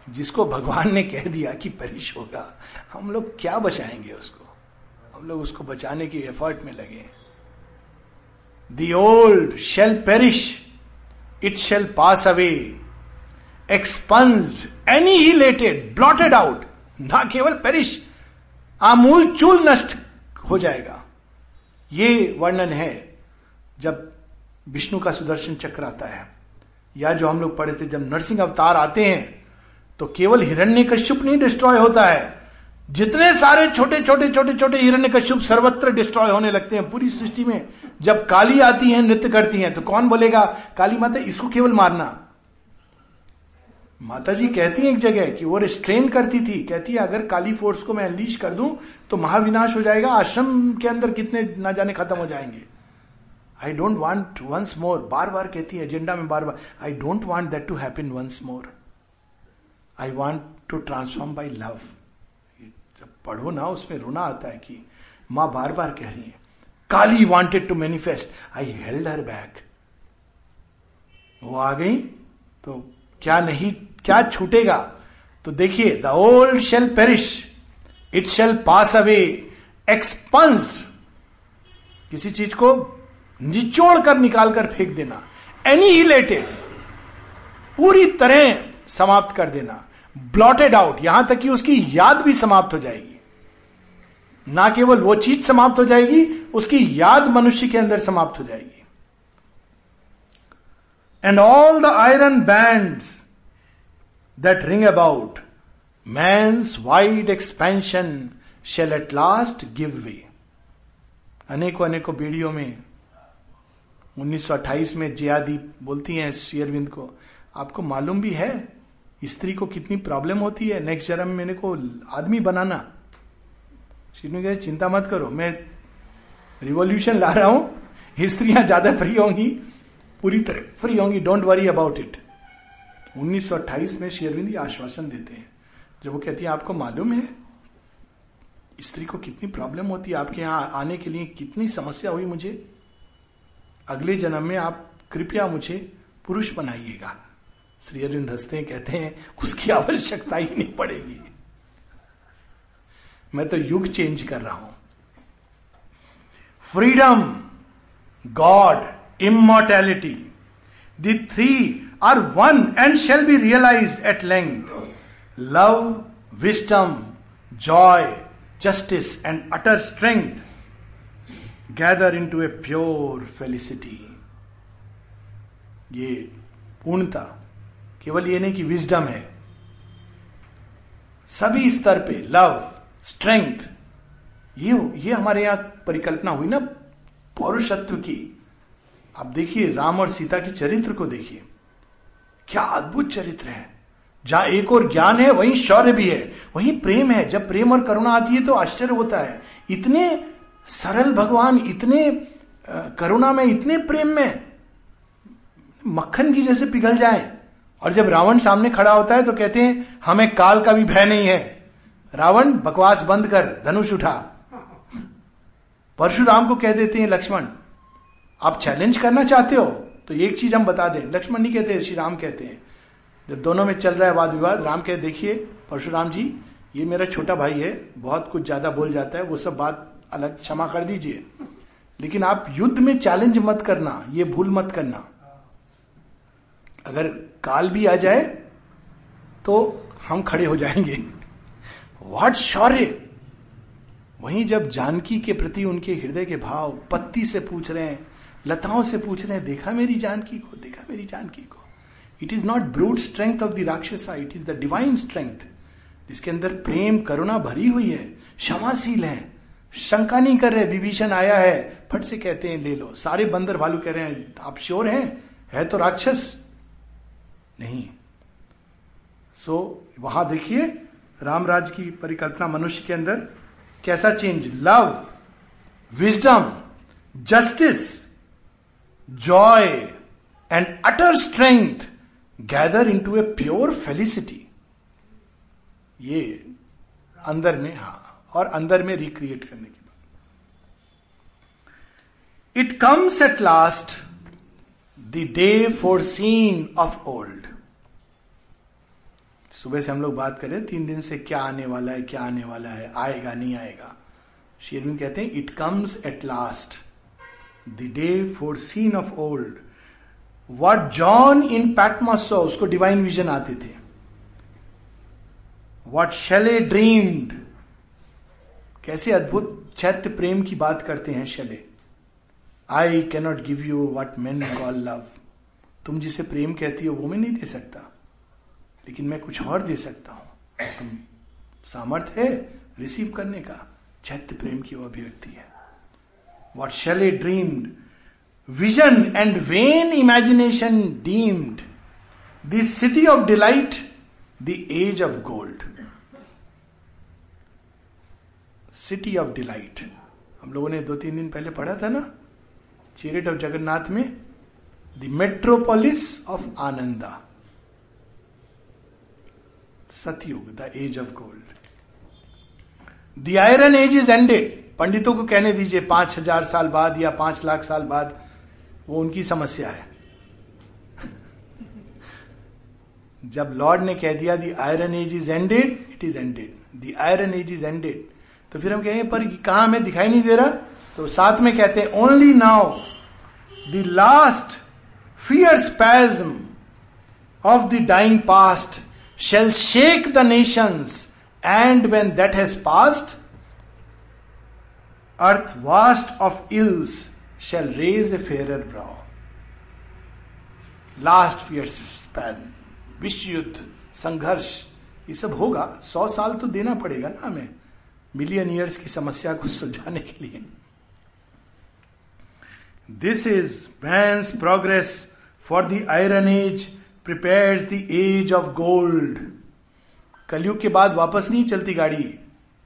जिसको भगवान ने कह दिया कि पेरिश होगा, हम लोग क्या बचाएँगे उसको? हम लोग उसको बचाने की एफर्ट में लगे the old shell perish it shall pass away expunge annihilated blotted out ना केवल पेरिश आमूल चूल नष्ट हो जाएगा। ये वर्णन है, जब विष्णु का सुदर्शन चक्र आता है, या जो हम लोग पढ़े थे, जब नरसिंह अवतार आते हैं तो केवल हिरण्य कश्युप नहीं डिस्ट्रॉय होता है। जितने सारे छोटे छोटे छोटे छोटे हिरण्य कश्युप सर्वत्र डिस्ट्रॉय होने लगते हैं पूरी सृष्टि में। जब काली आती है, नृत्य करती है तो कौन बोलेगा, काली माता, इसको केवल मारना। माता जी कहती है एक जगह कि वो रिस्ट्रेन करती थी, कहती है, अगर काली फोर्स को मैं अनलीश कर दूँ तो महाविनाश हो जाएगा, आश्रम के अंदर कितने ना जाने खत्म हो जाएँगे. I don't want once more बार बार कहती है एजेंडा में बार बार I don't want that to happen once more I want to transform by love जब पढ़ो ना, उसमें रोना आता है कि माँ बार बार कह रही है, Kali wanted to manifest I held her back वो आ गई तो क्या नहीं क्या छूटेगा? तो देखिए the old shell perish it shall pass away expunge किसी चीज़ को निचोड़ कर निकाल कर फेंक देना एनी हिलेटेड पूरी तरह समाप्त कर देना ब्लॉटेड आउट यहाँ तक कि उसकी याद भी समाप्त हो जाएगी। ना केवल वो चीज़ समाप्त हो जाएगी, उसकी याद मनुष्य के अंदर समाप्त हो जाएगी। And all the iron bands that ring about man's wide expansion shall at last give way अनेकों अनेकों बीड़ियों में 1928 में जयादीप बोलती हैं शेयरविंद को, आपको मालूम भी है, स्त्री को कितनी प्रॉब्लम होती है नेक्स्ट जन्म मेरे को आदमी बनाना। श्री चिंता मत करो, मैं रिवॉल्यूशन ला रहा हूँ, स्त्रियाँ ज़्यादा फ्री होंगी, पूरी तरह फ्री होंगी डोंट वरी अबाउट इट 1928 में शेयरविंद आश्वासन देते हैं। जब वो कहती है, आपको मालूम है, स्त्री को कितनी प्रॉब्लम होती है, आपके यहाँ आने के लिए कितनी समस्या हुई मुझे? अगले जन्म में आप कृपया मुझे पुरुष बनाइएगा। श्री अरविंद हँसते हैं, कहते हैं, उसकी आवश्यकता ही नहीं पड़ेगी। मैं तो युग चेंज कर रहा हूँ। Freedom, God, immortality, the three one and shall be realize at length love wisdom joy justice and utter strength gather into a pure felicity ये पूर्णता केवल ये नहीं कि विजडम है। सभी स्तर पे लव स्ट्रेंथ ये ये हमारे यहाँ परिकल्पना हुई ना पौरुषत्व की। आप देखिए राम और सीता के चरित्र को देखिए। क्या अद्भुत चरित्र है। जहाँ एक और ज्ञान है, वहीं शौर्य भी है, वहीं प्रेम है। जब प्रेम और करुणा आती है तो आश्चर्य होता है। इतने सरल भगवान, इतने करुणा में, इतने प्रेम में मक्खन की जैसे पिघल जाए और जब रावण सामने खड़ा होता है तो कहते हैं, हमें काल का भी भय नहीं है। रावण बकवास बंद कर धनुष उठा। परशुराम को कह देते हैं, लक्ष्मण, आप चैलेंज करना चाहते हो? तो एक चीज़ हम बता दें, लक्ष्मण नहीं कहते श्री राम कहते हैं, जब दोनों में चल रहा है वाद विवाद राम कह, देखिए, परशुराम जी, ये मेरा छोटा भाई है, बहुत कुछ ज़्यादा बोल जाता है, वो सब बात अलग, क्षमा कर दीजिए। लेकिन आप युद्ध में चैलेंज मत करना, ये भूल मत करना। अगर काल भी आ जाए तो हम खड़े हो जाएँगे। वाट शौर्य वहीं जब जानकी के प्रति उनके हृदय के भाव पत्ती से पूछ रहे हैं लताओं से पूछ रहे हैं देखा मेरी जानकी को देखा मेरी जानकी को। It is not brute strength of the rakshasa it is the divine strength जिसके अंदर प्रेम करुणा भरी हुई है क्षमाशील है शंका नहीं कर रहे विभीषण आया है फट से कहते हैं ले लो। सारे बंदर भालू कह रहे हैं आप श्योर हैं? है तो राक्षस? नहीं। सो so, वहाँ देखिए रामराज की परिकल्पना मनुष्य के अंदर कैसा change love wisdom justice joy and utter strength gather into a pure felicity ये अंदर में, हा, और अंदर में रिक्रिएट करने की बात। It comes at last the day foreseen of old सुबह से हम लोग बात करें तीन दिन से क्या आने वाला है, क्या आने वाला है, आएगा, नहीं आएगा। शेरविन कहते हैं it comes at last day foreseen of old what John in Patmos उसको डिवाइन विजन आते थे. वट शले ड्रीम्ड कैसे अद्भुत चैत्य प्रेम की बात करते हैं Shelley I cannot give you what man call love तुम जिसे प्रेम कहती हो, वो मैं नहीं दे सकता. लेकिन मैं कुछ और दे सकता हूँ. तुम सामर्थ्य है रिसीव करने का. चैत्य प्रेम की वो अभिव्यक्ति है. What Shelley dreamed vision and vain imagination deemed the city of delight the age of gold city of delight हम लोगों ने दो तीन दिन पहले पढ़ा था ना? चेरिट ऑफ़ जगन्नाथ में the metropolis of Ananda Satyuga the age of gold the iron age is ended पंडितों को कहने दीजिए, पाँच हज़ार साल बाद या पाँच लाख साल बाद, वो उनकी समस्या है। जब लॉर्ड ने कह दिया the iron age is ended it is ended the iron age is ended तो फिर हम कहेंगे, पर कहा हमें दिखाई नहीं दे रहा? तो साथ में कहते हैं only now the last fear spasm of the dying past shall shake the nations and when that has passed earth vast of ills shall raise a fair brow last fear span विश्व युद्ध, संघर्ष, ये सब होगा। सौ साल तो देना पड़ेगा ना हमें। मिलियन ईयर्स की समस्या को सुलझाने के लिए। This is man's progress for the iron age prepare the age of gold कलयुग के बाद वापस नहीं चलती गाड़ी।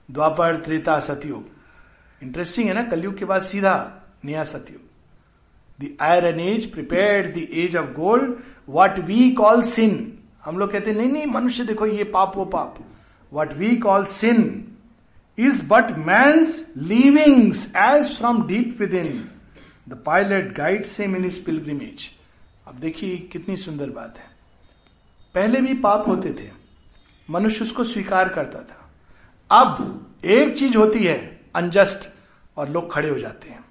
द्वापर, त्रेता, सतयुग। इंटरेस्टिंग है ना, कलयुग के बाद सीधा नया सतयुग। The iron age prepare the age of gold what we call sin हम लोग कहते नहीं नहीं, मनुष्य देखो, ये पाप, वो पाप। What we call sin is but man's leavings age from deep within the pilot guide same in is pilgrimage अब देखिए, कितनी सुंदर बात है। पहले भी पाप होते थे। मनुष्य उसको स्वीकार करता था। अब एक चीज़ होती है अनजस्ट और लोग खड़े हो जाते हैं।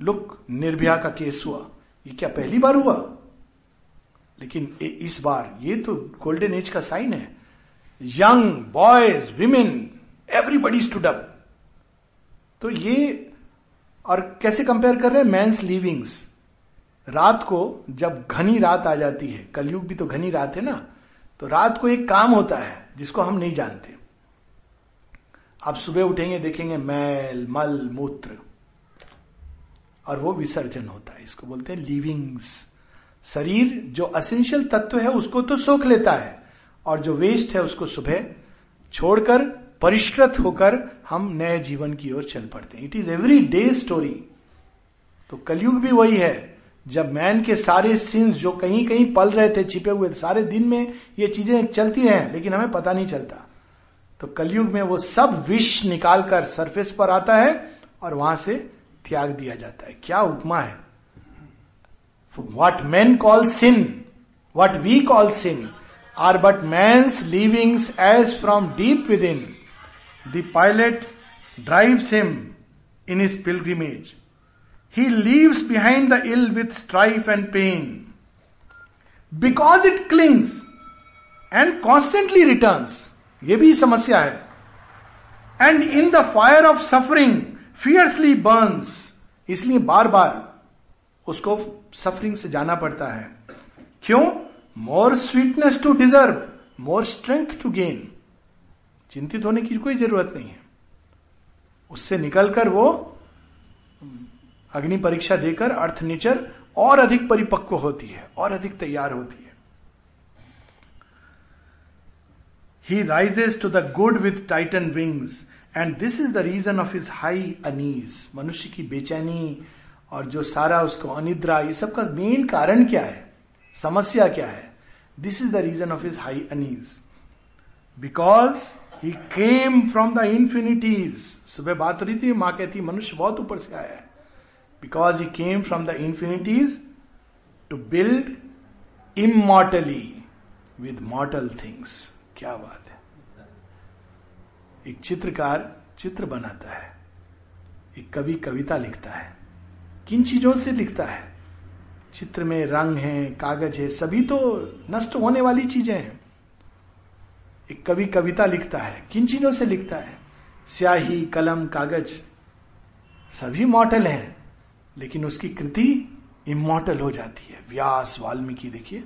लुक, निर्भया का केस हुआ। ये क्या पहली बार हुआ? लेकिन इस बार, ये तो गोल्डन एज का साइन है। Young boys women everybody stood up तो ये, और कैसे कंपेयर कर रहे हैं? मैंस लिविंग्स रात को जब घनी रात आ जाती है, कलयुग भी तो घनी रात है ना तो रात को एक काम होता है, जिसको हम नहीं जानते। आप सुबह उठेंगे, देखेंगे मैल, मल, मूत्र। और वो विसर्जन होता है, इसको बोलते हैं लिविंग्स शरीर जो असेंशियल तत्व है, उसको तो सोख लेता है, और जो वेस्ट है, उसको सुबह छोड़कर, परिष्कृत होकर हम नए जीवन की ओर चल पड़ते हैं। It is every day story तो कलयुग भी वही है, जब मैन के सारे सिंस जो कहीं कहीं पल रहे थे, छिपे हुए सारे दिन में ये चीज़ें चलती हैं, लेकिन हमें पता नहीं चलता। तो कलयुग में वो सब विष निकालकर सरफेस पर आता है और वहाँ से त्याग दिया जाता है क्या उपमा है what man call sin what we call sin are but man leavings age from deep within the pilot drives him in his pilgrimage he leaves behind the ill with strife and pain. Because it clings and constantly returns. ये भी समस्या है। And in the fire of suffering fiercely burns इसलिए बार बार उसको सफरिंग से जाना पड़ता है। क्यों? More sweetness to deserve more strength to gain चिंतित होने की कोई ज़रूरत नहीं है। उससे निकलकर वो अग्नि परीक्षा देकर, अर्थ नेचर, और अधिक परिपक्व होती है, और अधिक तैयार होती है। He rises to the good with titan wings and this is the reason of his high unease मनुष्य की बेचैनी और जो सारा उसको अनिद्रा ये सब का मेन कारण क्या है समस्या क्या है this is the reason of his high unease because he came from the infinities सुबह बात हो रही थी माँ कहती मनुष्य बहुत ऊपर से आया है because he came from the infinities to build immortally with mortal things. क्या बात है? एक चित्रकार चित्र बनाता है, एक कवि कविता लिखता है, किन चीज़ों से लिखता है? चित्र में रंग है, कागज़ है, सभी तो नष्ट होने वाली चीज़ें हैं। एक कवि कविता लिखता है, किन चीज़ों से लिखता है? स्याही, कलम, कागज़, सभी मॉडल हैं, लेकिन उसकी कृति इमोटल हो जाती है। व्यास वाल्मीकि देखिए,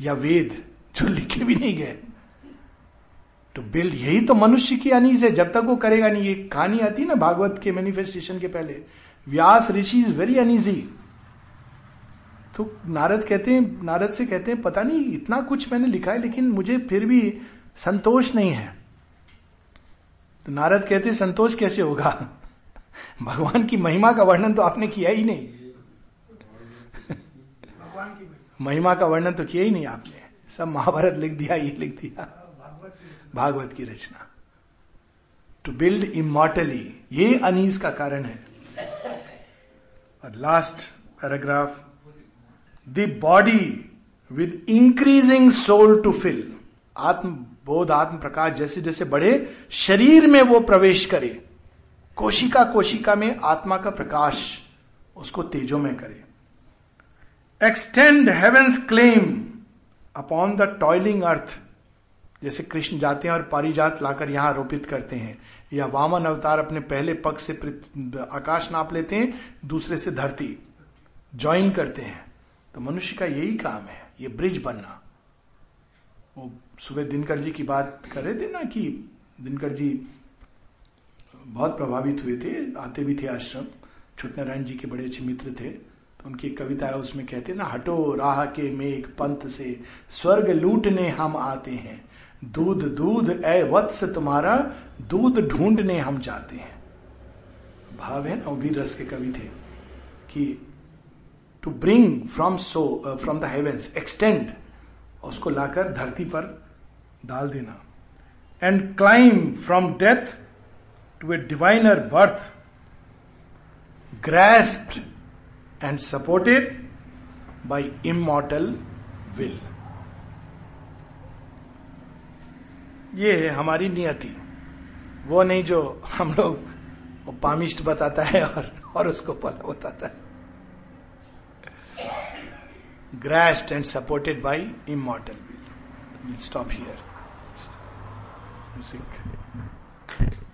या वेद जो लिखे भी नहीं गए टू बिल्ड यही तो मनुष्य की अनीज है जब तक वो करेगा नहीं। ये कहानी आती है ना भागवत के मैनिफेस्टेशन के पहले। Vyas rishi is very uneasy तो नारद कहते हैं नारद से कहते हैं पता नहीं इतना कुछ मैंने लिखा है लेकिन मुझे फिर भी संतोष नहीं है। तो नारद कहते संतोष कैसे होगा? भगवान की महिमा का वर्णन तो आपने किया ही नहीं। भगवान की महिमा का वर्णन तो किया ही नहीं आपने। सब महाभारत लिख दिया ये लिख दिया। भागवत की रचना। टू बिल्ड इमोटली ये अनीस का कारण है। और last paragraph the body with increasing soul to fill आत्म बोध आत्म प्रकाश जैसे जैसे बढ़े, शरीर में वो प्रवेश करे, कोशिका कोशिका में आत्मा का प्रकाश उसको तेजो में करे। Extend heaven's claim upon the toiling earth जैसे कृष्ण जाते हैं और पारिजात लाकर यहाँ आरोपित करते हैं। या वामन अवतार अपने पहले पग से आकाश नाप लेते हैं, दूसरे से धरती ज्वाइन करते हैं। तो मनुष्य का यही काम है, ये ब्रिज बनना। वो सुबह दिनकर जी की बात कर रहे थे ना कि दिनकर जी बहुत प्रभावित हुए थे, आते भी थे आश्रम। छुट नारायण जी के बड़े अच्छे मित्र थे। तो उनकी कविता है, उसमें कहते ना, हटो राह के मेघ पंथ से, स्वर्ग लूटने हम आते हैं। दूध दूध ए वत्स तुम्हारा दूध ढूँढने हम जाते हैं भाव है ना, वो भी रस के कवि थे, कि to bring from so from the heavens extend उसको लाकर धरती पर डाल देना and climb from death to a diviner birth grasped and supported by immortal will. ये है हमारी नियति। वो नहीं जो हम लोग पामिस्ट बताता है और और उसको पता बताता है। Grasped and supported by immortal will stop here music